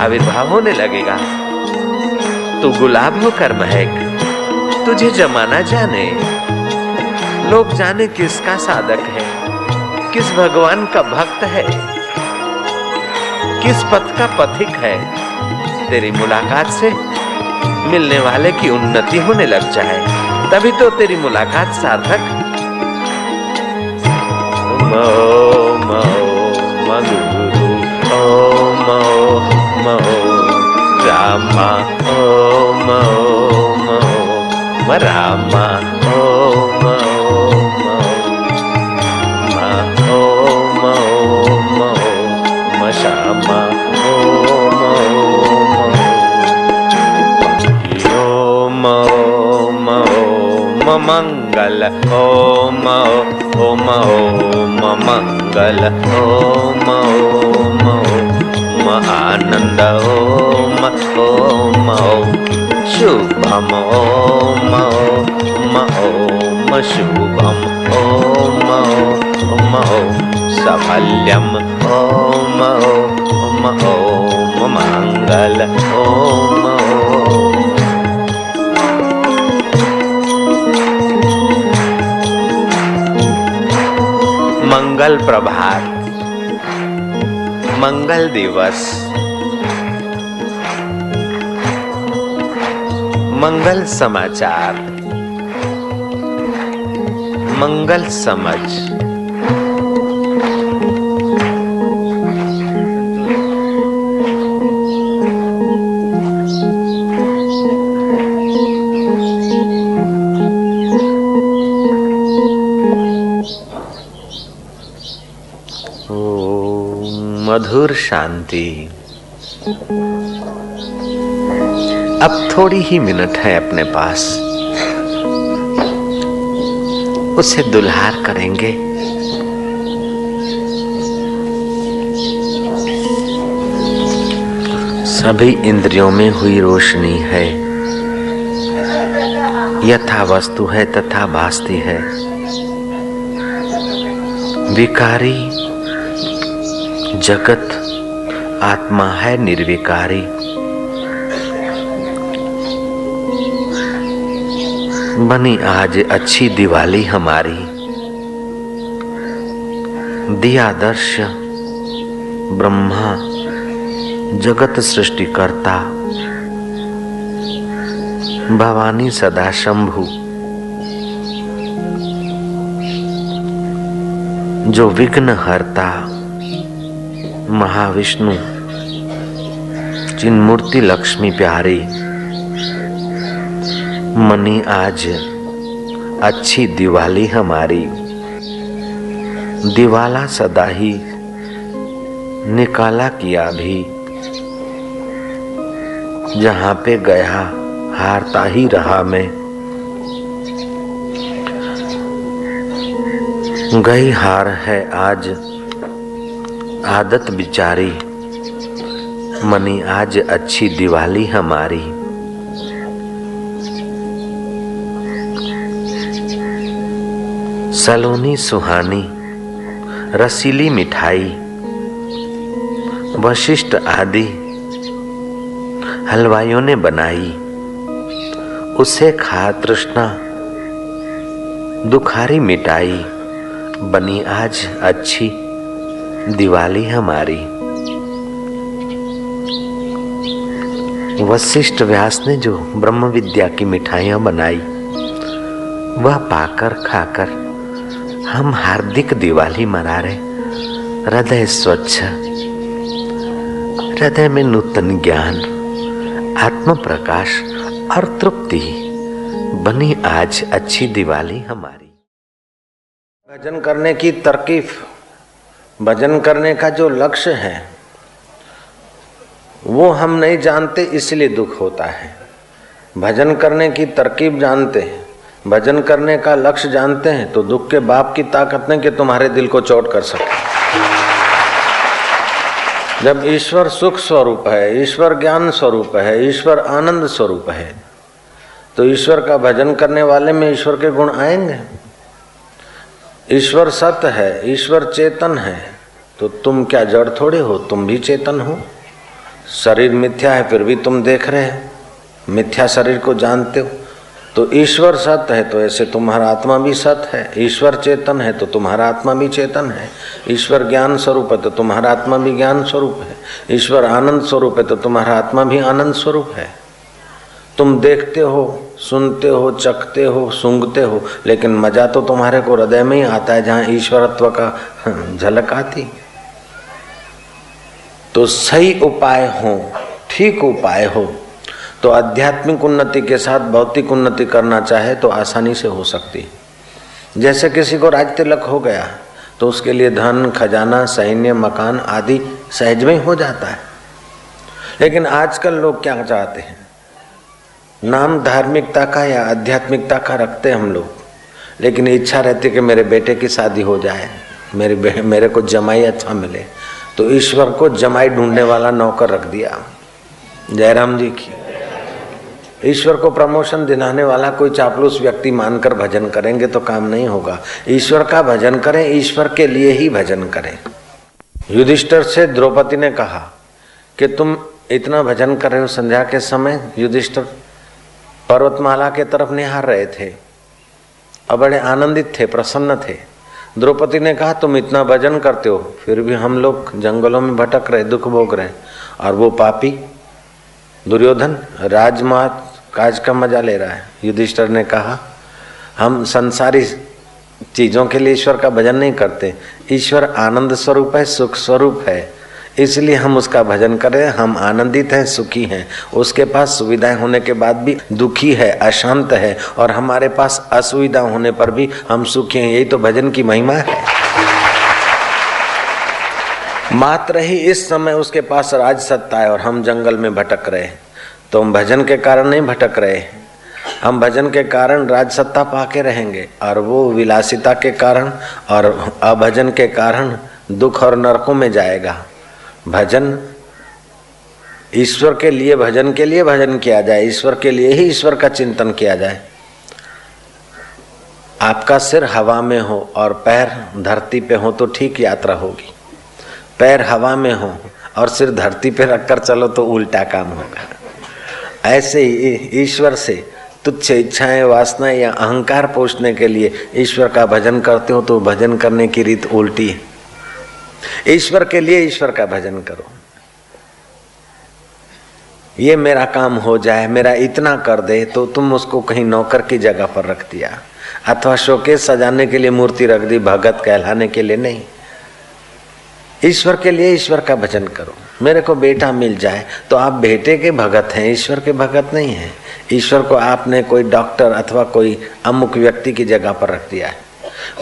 आविर्भाव होने लगेगा। तू गुलाब होकर महक, तुझे जमाना जाने। लोग जाने किसका साधक है, किस भगवान का भक्त है, किस पथ का पथिक है। तेरी मुलाकात से मिलने वाले की उन्नति होने लग जाए, तभी तो तेरी मुलाकात सार्थक। मो मो, मगुरु, ओ मो। मो रामा ओ मो मो रामा ओ मो मो मा ओ मो मो म श्यामा ओ मो मो ओम ओम ओम मंगल ओम ओम ओम मंगल ओम ओम ओम आनंद ओम ओम शुभम ओम ओम ओम शुभम ओम ओम ओम सफल्यम ओम ओम ओम मंगल ओम मंगल प्रभात मंगल दिवस। मंगल समाचार। मंगल समझ। मधुर शांति। अब थोड़ी ही मिनट है अपने पास। उसे दुल्हार करेंगे। सभी इंद्रियों में हुई रोशनी है। यथा वस्तु है तथा भासती है। विकारी जगत, आत्मा है निर्विकारी। बनी आज अच्छी दिवाली हमारी। दिया दर्श, ब्रह्मा, जगत सृष्टिकर्ता। भवानी सदा शंभु जो विघ्न हरता महाविष्णु, जिन मूर्ति लक्ष्मी प्यारी, मनी आज अच्छी दिवाली हमारी। दिवाला सदा ही निकाला किया भी। जहाँ पे गया, हारता ही रहा मैं। गई हार है आज आदत बिचारी। मनी, आज अच्छी दिवाली हमारी। सलोनी सुहानी, रसीली मिठाई, वशिष्ठ आदि हलवाइयों ने बनाई। उसे खा तृष्णा, दुखारी मिटाई। बनी आज अच्छी। दिवाली हमारी। वशिष्ठ व्यास ने जो ब्रह्म विद्या की मिठाइयाँ बनाई, वह पाकर खाकर हम हार्दिक दिवाली मना रहे। हृदय स्वच्छ, हृदय में नूतन ज्ञान, आत्म प्रकाश और तृप्ति बनी आज अच्छी दिवाली हमारी। भजन करने की तरकीफ भजन करने का जो लक्ष्य है, वो हम नहीं जानते, इसलिए दुख होता है। भजन करने की तरकीब जानते हैं, भजन करने का लक्ष्य जानते हैं तो दुख के बाप की ताकत नहीं कि तुम्हारे दिल को चोट कर सके। जब ईश्वर सुख स्वरूप है, ईश्वर ज्ञान स्वरूप है, ईश्वर आनंद स्वरूप है तो ईश्वर का भजन करने वाले में ईश्वर के गुण आएँगे। ईश्वर सत्य है, ईश्वर चेतन है तो तुम क्या जड़ थोड़े हो? तुम भी चेतन हो। शरीर मिथ्या है, फिर भी तुम देख रहे हो। मिथ्या शरीर को जानते हो। तो ईश्वर सत्य है तो ऐसे तुम्हारा आत्मा भी सत्य है। ईश्वर चेतन है तो तुम्हारा आत्मा भी चेतन है। ईश्वर ज्ञान स्वरूप है तो तुम्हारा आत्मा भी ज्ञान स्वरूप है। ईश्वर आनंद स्वरूप है तो तुम्हारा आत्मा भी आनंद स्वरूप है। तुम देखते हो सुनते हो, चखते हो, सूंघते हो, लेकिन मज़ा तो तुम्हारे को हृदय में ही आता है जहाँ ईश्वरत्व का झलक आती। तो सही उपाय हो, ठीक उपाय हो तो आध्यात्मिक उन्नति के साथ भौतिक उन्नति करना चाहे तो आसानी से हो सकती। जैसे किसी को राज तिलक हो गया तो उसके लिए धन, खजाना, सैन्य, मकान आदि सहज में हो जाता है। लेकिन आजकल लोग क्या चाहते हैं? नाम धार्मिकता का या आध्यात्मिकता का रखते हम लोग। लेकिन इच्छा रहती है कि मेरे बेटे की शादी हो जाए, मेरे मेरे को जमाई अच्छा मिले। तो ईश्वर को जमाई ढूँढने वाला नौकर रख दिया। जयराम जी की। ईश्वर को प्रमोशन दिलाने वाला कोई चापलूस व्यक्ति मानकर भजन करेंगे तो काम नहीं होगा। ईश्वर का भजन करें, ईश्वर के लिए ही भजन करें। युधिष्ठर से द्रौपदी ने कहा कि तुम इतना भजन कर रहे हो संध्या के समय, युधिष्ठर? पर्वतमाला के तरफ़ निहार रहे थे। और बड़े आनंदित थे, प्रसन्न थे। द्रौपदी ने कहा, तुम इतना भजन करते हो, फिर भी हम लोग जंगलों में भटक रहे, दुख भोग रहे और वो पापी, दुर्योधन, राजमार्ग काज का मज़ा ले रहा है। युधिष्ठर ने कहा, हम संसारी चीज़ों के लिए ईश्वर का भजन नहीं करते। ईश्वर आनंद स्वरूप है, सुख स्वरूप है। इसलिए हम उसका भजन करें हम आनंदित हैं, सुखी हैं। उसके पास सुविधाएँ होने के बाद भी दुखी है, अशांत है और हमारे पास असुविधा होने पर भी हम सुखी हैं। यही तो भजन की महिमा है। मात्र ही इस समय उसके पास राज सत्ता है और हम जंगल में भटक रहे हैं। तो हम भजन के कारण नहीं भटक रहे हम भजन के कारण राज सत्ता पाके रहेंगे और वो विलासिता के कारण और अभजन के कारण दुख और नरकों में जाएगा। भजन, ईश्वर के लिए भजन के लिए भजन किया जाए, ईश्वर के लिए ही ईश्वर का चिंतन किया जाए। आपका सिर हवा में हो और पैर धरती पे हो तो ठीक यात्रा होगी। पैर हवा में हो और सिर धरती पे रखकर चलो तो उल्टा काम होगा। ऐसे ही ईश्वर से तुच्छ इच्छाएँ, वासनाएँ या अहंकार पोषने के लिए ईश्वर का भजन करते हो तो भजन करने की रीत उल्टी है। ईश्वर के लिए ईश्वर का भजन करो। ये मेरा काम हो जाए, मेरा इतना कर दे तो तुम उसको कहीं नौकर की जगह पर रख दिया। अथवा शोकेस सजाने के लिए मूर्ति रख दी, भगत कहलाने के लिए नहीं। ईश्वर के लिए ईश्वर का भजन करो। मेरे को बेटा मिल जाए तो आप बेटे के भगत हैं, ईश्वर के भगत नहीं हैं। ईश्वर को आपने कोई डॉक्टर अथवा कोई अमुक व्यक्ति की जगह पर रख दिया है।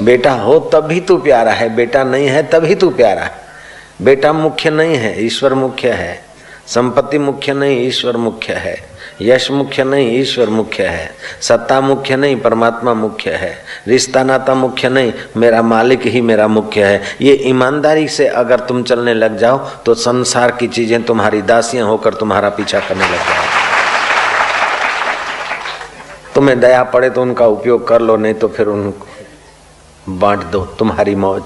बेटा हो तब भी तू प्यारा है, बेटा नहीं है तब तभी तू प्यारा है। बेटा मुख्य नहीं है, ईश्वर मुख्य है। संपत्ति मुख्य नहीं, ईश्वर मुख्य है। यश मुख्य नहीं, ईश्वर मुख्य है। सत्ता मुख्य नहीं, परमात्मा मुख्य है। रिश्ता नाता मुख्य नहीं, मेरा मालिक ही मेरा मुख्य है। ये ईमानदारी से अगर तुम चलने लग जाओ तो संसार की चीज़ें तुम्हारी दासियाँ होकर तुम्हारा पीछा करने लग जाओ। तुम्हें दया पड़े तो उनका उपयोग कर लो, नहीं तो फिर उनको बांट दो तुम्हारी मौज।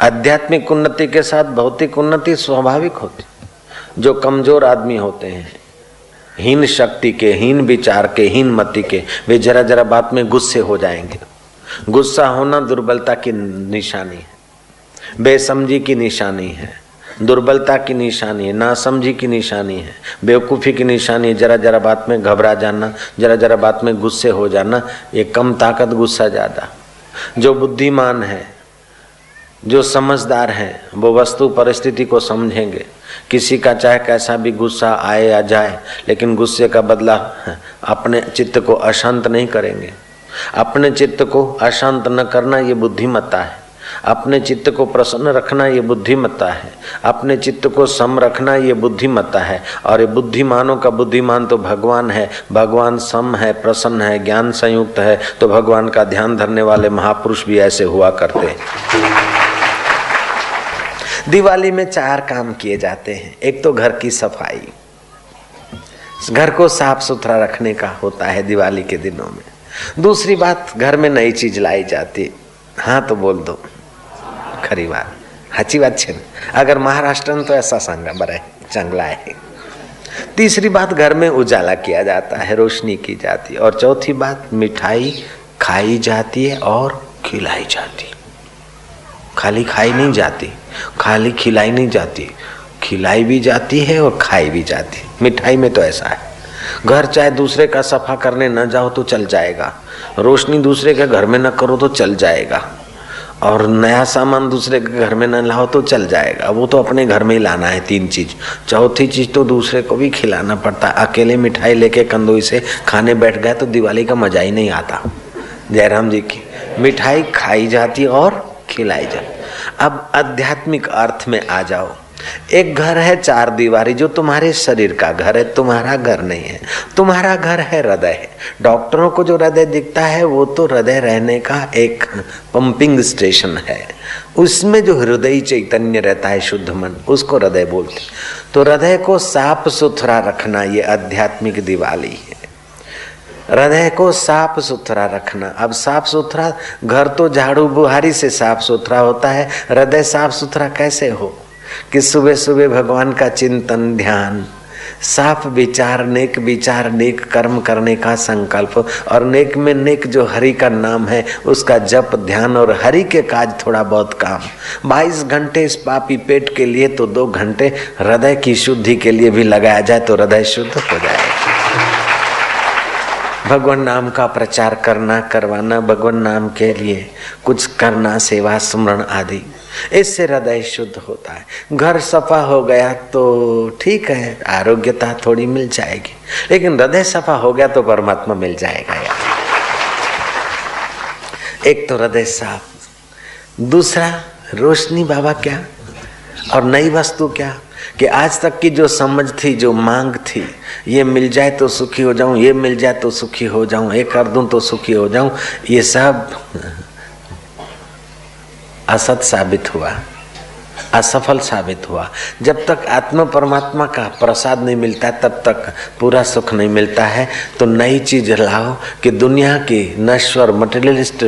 आध्यात्मिक उन्नति के साथ भौतिक उन्नति स्वाभाविक होती। जो कमज़ोर आदमी होते हैं, हीन शक्ति के, हीन विचार के, हीन मति के, वे जरा जरा बात में गुस्से हो जाएँगे। गुस्सा होना दुर्बलता की निशानी है। बेसमझी की निशानी है। दुर्बलता की निशानी है, नासमझी की निशानी है। बेवकूफ़ी की निशानी है, जरा जरा बात में घबरा जाना, जरा जरा बात में गुस्से हो जाना, ये कम ताकत गुस्सा ज़्यादा। जो बुद्धिमान है, जो समझदार है, वो वस्तु परिस्थिति को समझेंगे। किसी का चाहे कैसा भी गुस्सा आए या जाए, लेकिन गुस्से का बदला अपने चित्त को अशांत नहीं करेंगे। अपने चित्त को अशांत न करना ये बुद्धिमत्ता है। अपने चित्त को प्रसन्न रखना ये बुद्धिमत्ता है। अपने चित्त को सम रखना ये बुद्धिमत्ता है। और ये बुद्धिमानों का बुद्धिमान तो भगवान है। भगवान सम है, प्रसन्न है, ज्ञान संयुक्त है। तो भगवान का ध्यान धरने वाले महापुरुष भी ऐसे हुआ करते हैं। दिवाली में चार काम किए जाते हैं। एक तो घर की सफ़ाई। घर को साफ़ सुथरा रखने का होता है दिवाली के दिनों में। दूसरी बात, घर में नई चीज़ लाई जाती। हाँ तो बोल दो। खरी बात સાચી વાત છે अगर महाराष्ट्र में तो ऐसा संगा बरा चंगला है तीसरी बात घर में उजाला किया जाता है रोशनी की जाती है और चौथी बात मिठाई खाई जाती है और खिलाई जाती खाली खाई नहीं जाती खाली खिलाई नहीं जाती खिलाई भी जाती है और खाई भी जाती मिठाई में तो ऐसा है घर चाहे दूसरे का सफा करने न जाओ तो चल जाएगा रोशनी दूसरे के घर में न करो तो चल जाएगा और नया सामान दूसरे के घर में न लाओ तो चल जाएगा। वो तो अपने घर में ही लाना है तीन चीज़। चौथी चीज़ तो दूसरे को भी खिलाना पड़ता। है अकेले मिठाई लेके कंदोई से खाने बैठ गए तो दिवाली का मज़ा ही नहीं आता। जयराम जी की मिठाई खाई जाती और खिलाई जाती। अब आध्यात्मिक अर्थ में आ जाओ। एक घर है चार दीवारी, जो तुम्हारे शरीर का घर है, तुम्हारा घर नहीं है। तुम्हारा घर है हृदय डॉक्टरों को जो हृदय दिखता है, वो तो हृदय रहने का एक पंपिंग स्टेशन है। उसमें जो हृदय चैतन्य रहता है, शुद्ध मन, उसको हृदय बोलते तो हृदय को साफ़ सुथरा रखना, ये आध्यात्मिक दिवाली है। हृदय को साफ़ सुथरा रखना। अब साफ़ सुथरा, घर तो झाड़ू बुहारी से साफ़ सुथरा होता है। हृदय साफ़ सुथरा कैसे हो? कि सुबह सुबह भगवान का चिंतन ध्यान, साफ़ विचार, नेक विचार, नेक कर्म करने का संकल्प और नेक में नेक जो हरि का नाम है, उसका जप, ध्यान और हरि के काज थोड़ा बहुत काम। 22 घंटे इस पापी पेट के लिए तो दो घंटे हृदय की शुद्धि के लिए भी लगाया जाए तो हृदय शुद्ध हो जाए। भगवान नाम का प्रचार करना, करवाना, भगवान नाम के लिए कुछ करना, सेवा, स्मरण आदि। इससे हृदय शुद्ध होता है। घर सफ़ा हो गया तो ठीक है, आरोग्यता थोड़ी मिल जाएगी। लेकिन हृदय सफ़ा हो गया तो परमात्मा मिल जाएगा यार एक तो हृदय साफ़, दूसरा रोशनी बाबा क्या, और नई वस्तु क्या, कि आज तक की जो समझ थी, जो मांग थी, ये मिल जाए तो सुखी हो जाऊँ, ये मिल जाए तो सुखी हो जाऊँ ये कर दूँ तो सुखी हो जाऊँ, ये सब असत साबित हुआ, असफल साबित हुआ। जब तक आत्मा परमात्मा का प्रसाद नहीं मिलता, तब तक पूरा सुख नहीं मिलता है। तो नई चीज़ लाओ कि दुनिया की नश्वर मटेरियलिस्ट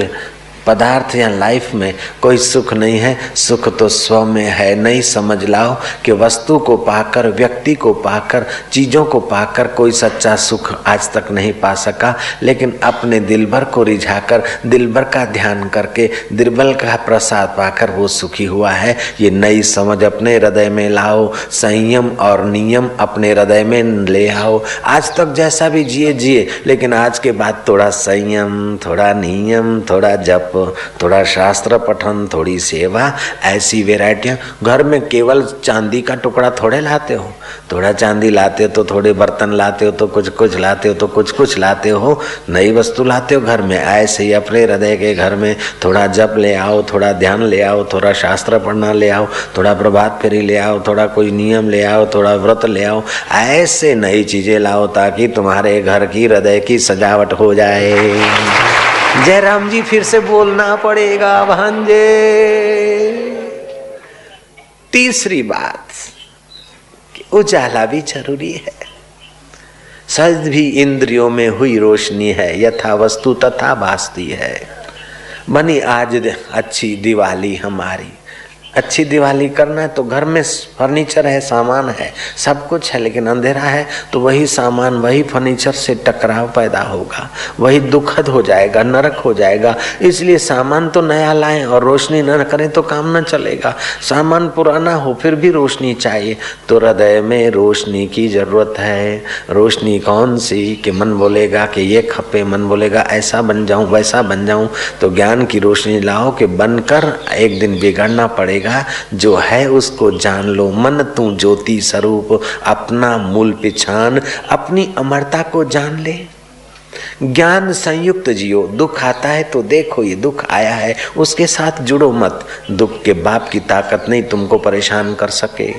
पदार्थ या लाइफ में कोई सुख नहीं है, सुख तो स्व में है। नहीं समझ लाओ कि वस्तु को पाकर, व्यक्ति को पाकर, चीज़ों को पाकर कोई सच्चा सुख आज तक नहीं पा सका। लेकिन अपने दिल भर को रिझाकर, दिल भर का ध्यान करके दिलबल का प्रसाद पाकर वो सुखी हुआ है। ये नई समझ अपने हृदय में लाओ। संयम और नियम अपने हृदय में ले आओ। आज तक जैसा भी जिए जिए। लेकिन आज के बाद थोड़ा संयम, थोड़ा नियम, थोड़ा जप थोड़ा शास्त्र पठन, थोड़ी सेवा, ऐसी वेराइटियाँ घर में केवल चांदी का टुकड़ा थोड़े लाते हो। थोड़ा चांदी लाते हो तो थोड़े बर्तन लाते हो तो कुछ कुछ लाते हो तो कुछ कुछ लाते हो। नई वस्तु लाते हो घर में। ऐसे ही अपने हृदय के घर में थोड़ा जप ले आओ, थोड़ा ध्यान ले आओ, थोड़ा शास्त्र पढ़ना ले आओ, थोड़ा प्रभात फेरी ले आओ, थोड़ा कोई नियम ले आओ, थोड़ा व्रत ले आओ। ऐसे नई चीज़ें लाओ ताकि तुम्हारे घर की हृदय की सजावट हो जाए। जयराम जी फिर से बोलना पड़ेगा, भांजे। तीसरी बात, कि उजाला भी ज़रूरी है। सज भी इंद्रियों में हुई रोशनी है यथा वस्तु तथा भासती है। बनी आज अच्छी दिवाली हमारी। अच्छी दिवाली करना है तो घर में फर्नीचर है, सामान है, सब कुछ है, लेकिन अंधेरा है तो वही सामान, वही फर्नीचर से टकराव पैदा होगा, वही दुखद हो जाएगा, नरक हो जाएगा। इसलिए सामान तो नया लाएँ और रोशनी न करें तो काम न चलेगा। सामान पुराना हो, फिर भी रोशनी चाहिए। तो हृदय में रोशनी की ज़रूरत है। रोशनी कौन सी कि मन बोलेगा कि ये खपे, मन बोलेगा ऐसा बन जाऊँ, वैसा बन जाऊँ। तो ज्ञान की रोशनी लाओ कि बनकर एक दिन बिगड़ना पड़ेगा। पड़ेगा जो है उसको जान लो। मन तू ज्योति स्वरूप, अपना मूल पिछान, अपनी अमरता को जान ले। ज्ञान संयुक्त जियो, दुख आता है तो देखो ये दुख आया है। उसके साथ जुड़ो मत। दुख के बाप की ताकत नहीं तुमको परेशान कर सके।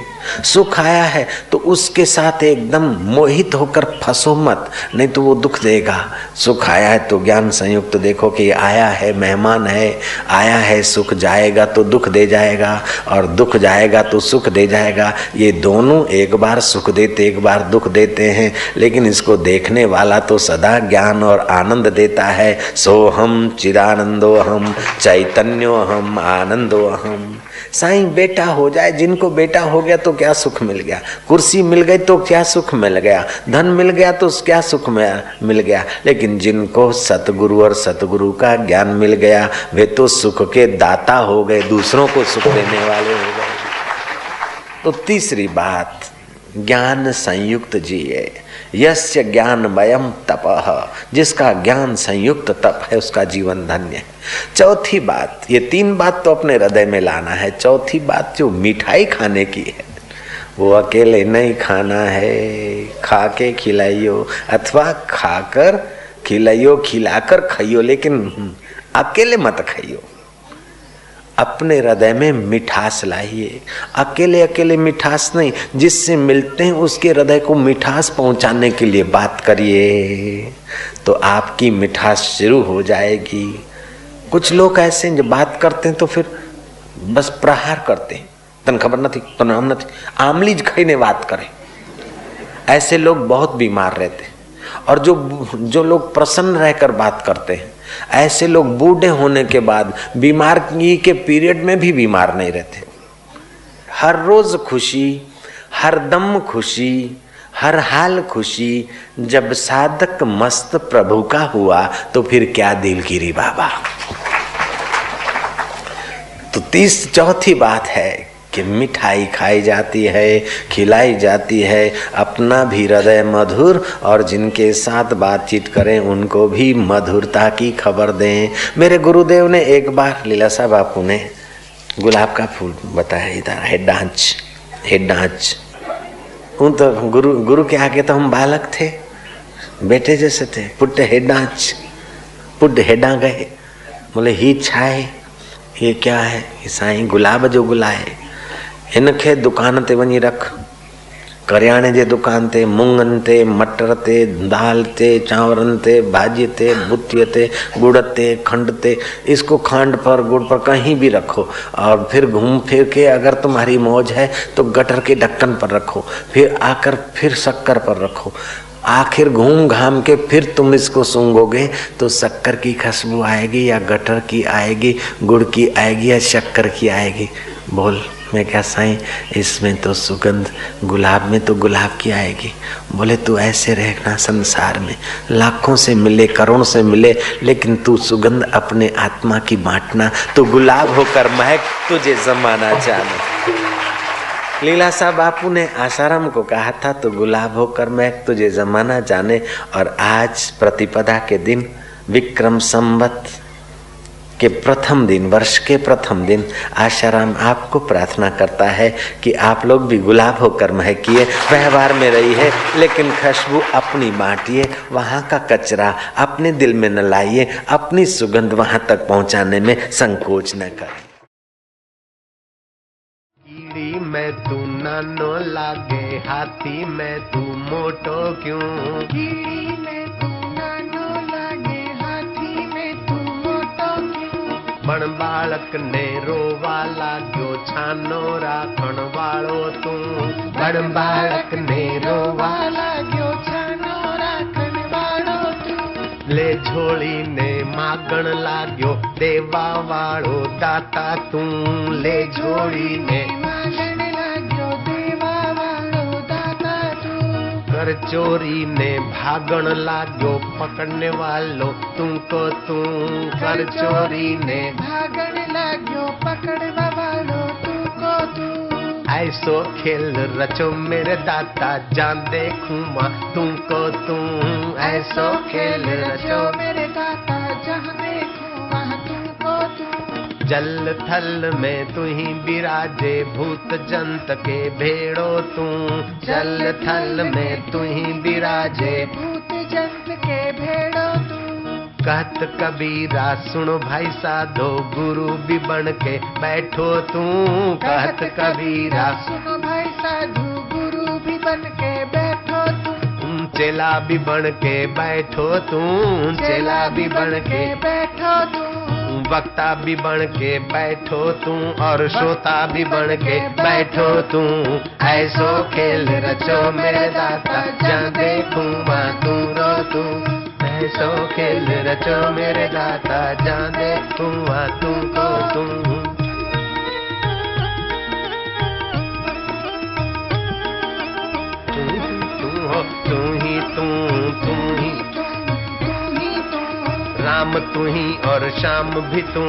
सुख आया है तो उसके साथ एकदम मोहित होकर फंसो मत, नहीं तो वो दुख देगा। सुख आया है तो ज्ञान संयुक्त देखो कि आया है, मेहमान है। आया है, सुख जाएगा तो दुख दे जाएगा। और दुख जाएगा तो सुख दे जाएगा। ये दोनों एक बार सुख देते, एक बार दुख देते हैं। लेकिन इसको देखने वाला तो सदा ज्ञान और आनंद देता है। सोहम चिदानंदो हम चैतन्यो हम आनंदो हम साईं, बेटा हो जाए, जिनको बेटा हो गया तो क्या सुख मिल गया? कुर्सी मिल गई तो क्या सुख मिल गया? धन मिल गया तो क्या सुख मिल गया? लेकिन जिनको सतगुरु और सतगुरु का ज्ञान मिल गया, वे तो सुख के दाता हो गए, दूसरों को सुख देने वाले हो गए। तो तीसरी बात, ज्ञान संयुक्त जिए यस्य ज्ञान वयम तप। जिसका ज्ञान संयुक्त तप है, उसका जीवन धन्य है। चौथी बात, ये तीन बात तो अपने हृदय में लाना है। चौथी बात जो मिठाई खाने की है, वो अकेले नहीं खाना है। खा के खिलाइयो, अथवा खाकर खिलाइयो, खिलाकर खाइयो, लेकिन अकेले मत खाइयो। अपने हृदय में मिठास लाइए। अकेले अकेले मिठास नहीं, जिससे मिलते हैं उसके हृदय को मिठास पहुँचाने के लिए बात करिए। तो आपकी मिठास शुरू हो जाएगी। कुछ लोग ऐसे जो बात करते हैं तो फिर बस प्रहार करते हैं। तन खबर न नहीं तो नहीं आमलीज खाई बात करें। ऐसे लोग बहुत बीमार रहते हैं। और जो जो लोग प्रसन्न रहकर बात करते हैं ऐसे लोग बूढ़े होने के बाद बीमार के पीरियड में भी बीमार नहीं रहते। हर रोज खुशी, हर दम खुशी, हर हाल खुशी, जब साधक मस्त प्रभु का हुआ तो फिर क्या दिलगिरी बाबा। तो तीस चौथी बात है कि मिठाई खाई जाती है, खिलाई जाती है। अपना भी हृदय मधुर और जिनके साथ बातचीत करें, उनको भी मधुरता की खबर दें। मेरे गुरुदेव ने एक बार लीलासा बापू ने गुलाब का फूल बताया इधर, है डांच है डांच। उन तो गुरु गुरु के आगे तो हम बालक थे, बेटे जैसे थे। पुट हेडांच पुट हेडा गए बोले, ही छाए, ये क्या है? साईं गुलाब जो गुलाए हिनखे दुकान ते वञी रख। करियाणे जे दुकान ते, मुङनि ते, मटर ते, दाल ते, चांवरनि ते, भाॼीअ ते बुतीअ ते गुड़ ते, खंड ते, इसको खंड पर गुड़ पर कहीं भी रखो। और फिर घूम फिर के अगर तुम्हारी मौज है तो गटर के ढक्कन पर रखो। फिर आकर फिर शक्कर पर रखो। आखिर घूम घाम के फिर तुम इसको सूंघोगे तो शक्कर की खुशबू आएगी या गटर की आएगी, गुड़ की आएगी या शक्कर की आएगी। बोल। मैं क्या साईं? इसमें तो सुगंध गुलाब में तो गुलाब की आएगी। बोले, तू ऐसे रहना संसार में। लाखों से मिले, करोड़ से मिले, लेकिन तू सुगंध अपने आत्मा की बांटना तो गुलाब होकर महक तुझे जमाना जाना। लीलासा बापू ने आसाराम को कहा था तो गुलाब होकर महक तुझे जमाना जाने। और आज प्रतिपदा के दिन विक्रम संवत कि प्रथम दिन वर्ष के प्रथम दिन आशाराम आपको प्रार्थना करता है कि आप लोग भी गुलाब होकर महकिए व्यवहार में रही है लेकिन खुशबू अपनी बांटिए वहाँ का कचरा अपने दिल में न लाइए अपनी सुगंध वहाँ तक पहुँचाने में संकोच न करें। कीड़ी में तू नानो लागे हाथी में तू मोटो क्यों? कीड़ी में क्यों पण बालक ने रोवा लाग्यो छानो राखण वाळो तू पण बालक ने रोवा लाग्यो छानो राखण वाळो तू ले झोली ने मागण लाग्यो देवा वाळो कर चोरी ने भागण लागो पकड़ने वालो तुमको तू कर चोरी ने भागण लागो पकड़ने वालो तुमको तुम। तू ऐसो खेल रचो मेरे दाता जान देखूँ माँ तुमको तू ऐसो खेल रचो मेरे जल थल में तू ही विराजे भूत जंत के भेड़ो तू। जल थल में तू ही विराजे भूत जंत के भेड़ो तू। कहत कबीरा सुनो भाई साधो गुरु भी बन के बैठो तू। कहत कबीरा सुनो भाई साधु गुरु भी बन के बैठो तू। चेला भी बन के बैठो तू। चेला भी बन के बैठो तू। वक्ता भी बन के बैठो तू और श्रोता भी बन के बैठो तू। ऐसो खेल रचो मेरे दाता जा देखू मा तू रो तू। ऐसो खेल रचो मेरे दाता जा देखू माँ तू को तू। राम तू ही और श्याम भी तू।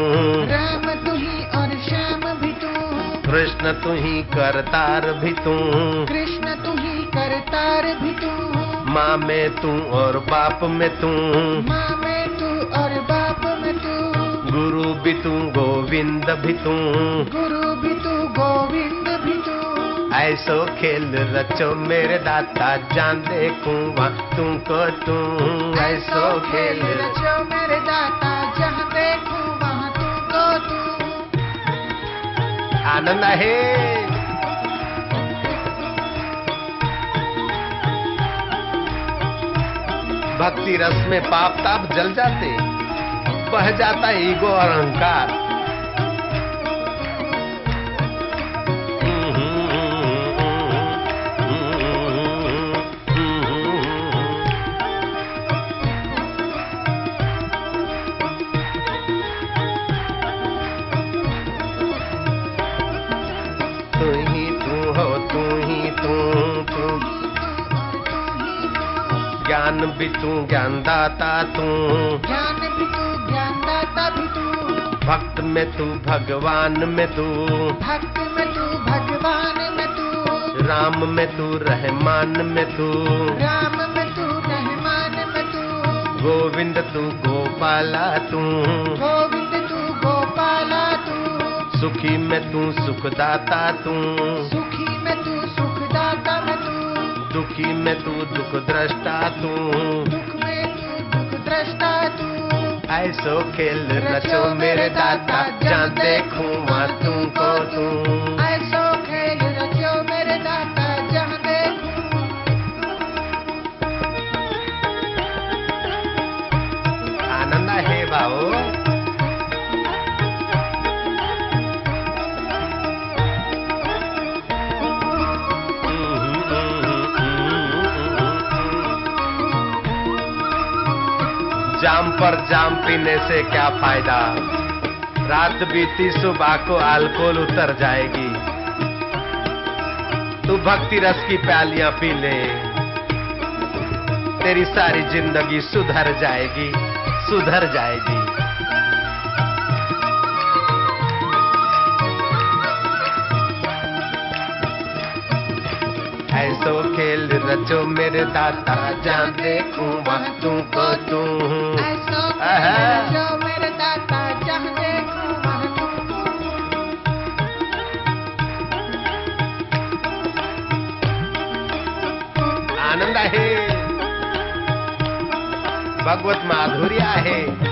राम तू ही और श्याम भी तू। कृष्ण तू ही करतार भी तू। कृष्ण तू ही करतार भी तू। माँ में तू और बाप में तू। माँ में तू और बाप में तू। गुरु भी तू गोविंद भी तू। गुरु भी तू गोविंद भी तू ऐसो खेल रचो मेरे दाता जान देखूँगा तुमको तू ऐसो खेल रचो मेरे दाता जहाँ देखूँ वहाँ तुमको तू आनंद है भक्ति रस में पाप ताप जल जाते बह जाता ईगो और अहंकार। तू भगवान में तू। भक्त में तू भगवान में तू। राम में तू रहमान में तू। राम में तू रहमान में तू। गोविंद तू गोपाला तू। गोविंद तू गोपाला तू। सुखी में तू सुखदाता तू। सुखी में तू सुखदाता में तू। दुखी में तू दुख दृष्टा तू। दुख में तू दुख दृष्टा तू ऐसो खेल रचो मेरे दाता जान देखूँ तुमको तू ऐसो जाम पर जाम पीने से क्या फ़ायदा? रात बीती, सुबह को अल्कोहल उतर जाएगी। तू भक्ति रस की प्यालियाँ पी ले। तेरी सारी ज़िंदगी सुधर जाएगी सुधर जाएगी। ऐसो खेल रचो मेरे दाता जहाँ देखूँ, वहाँ तुमको तू भगवत माधुर्य आहे.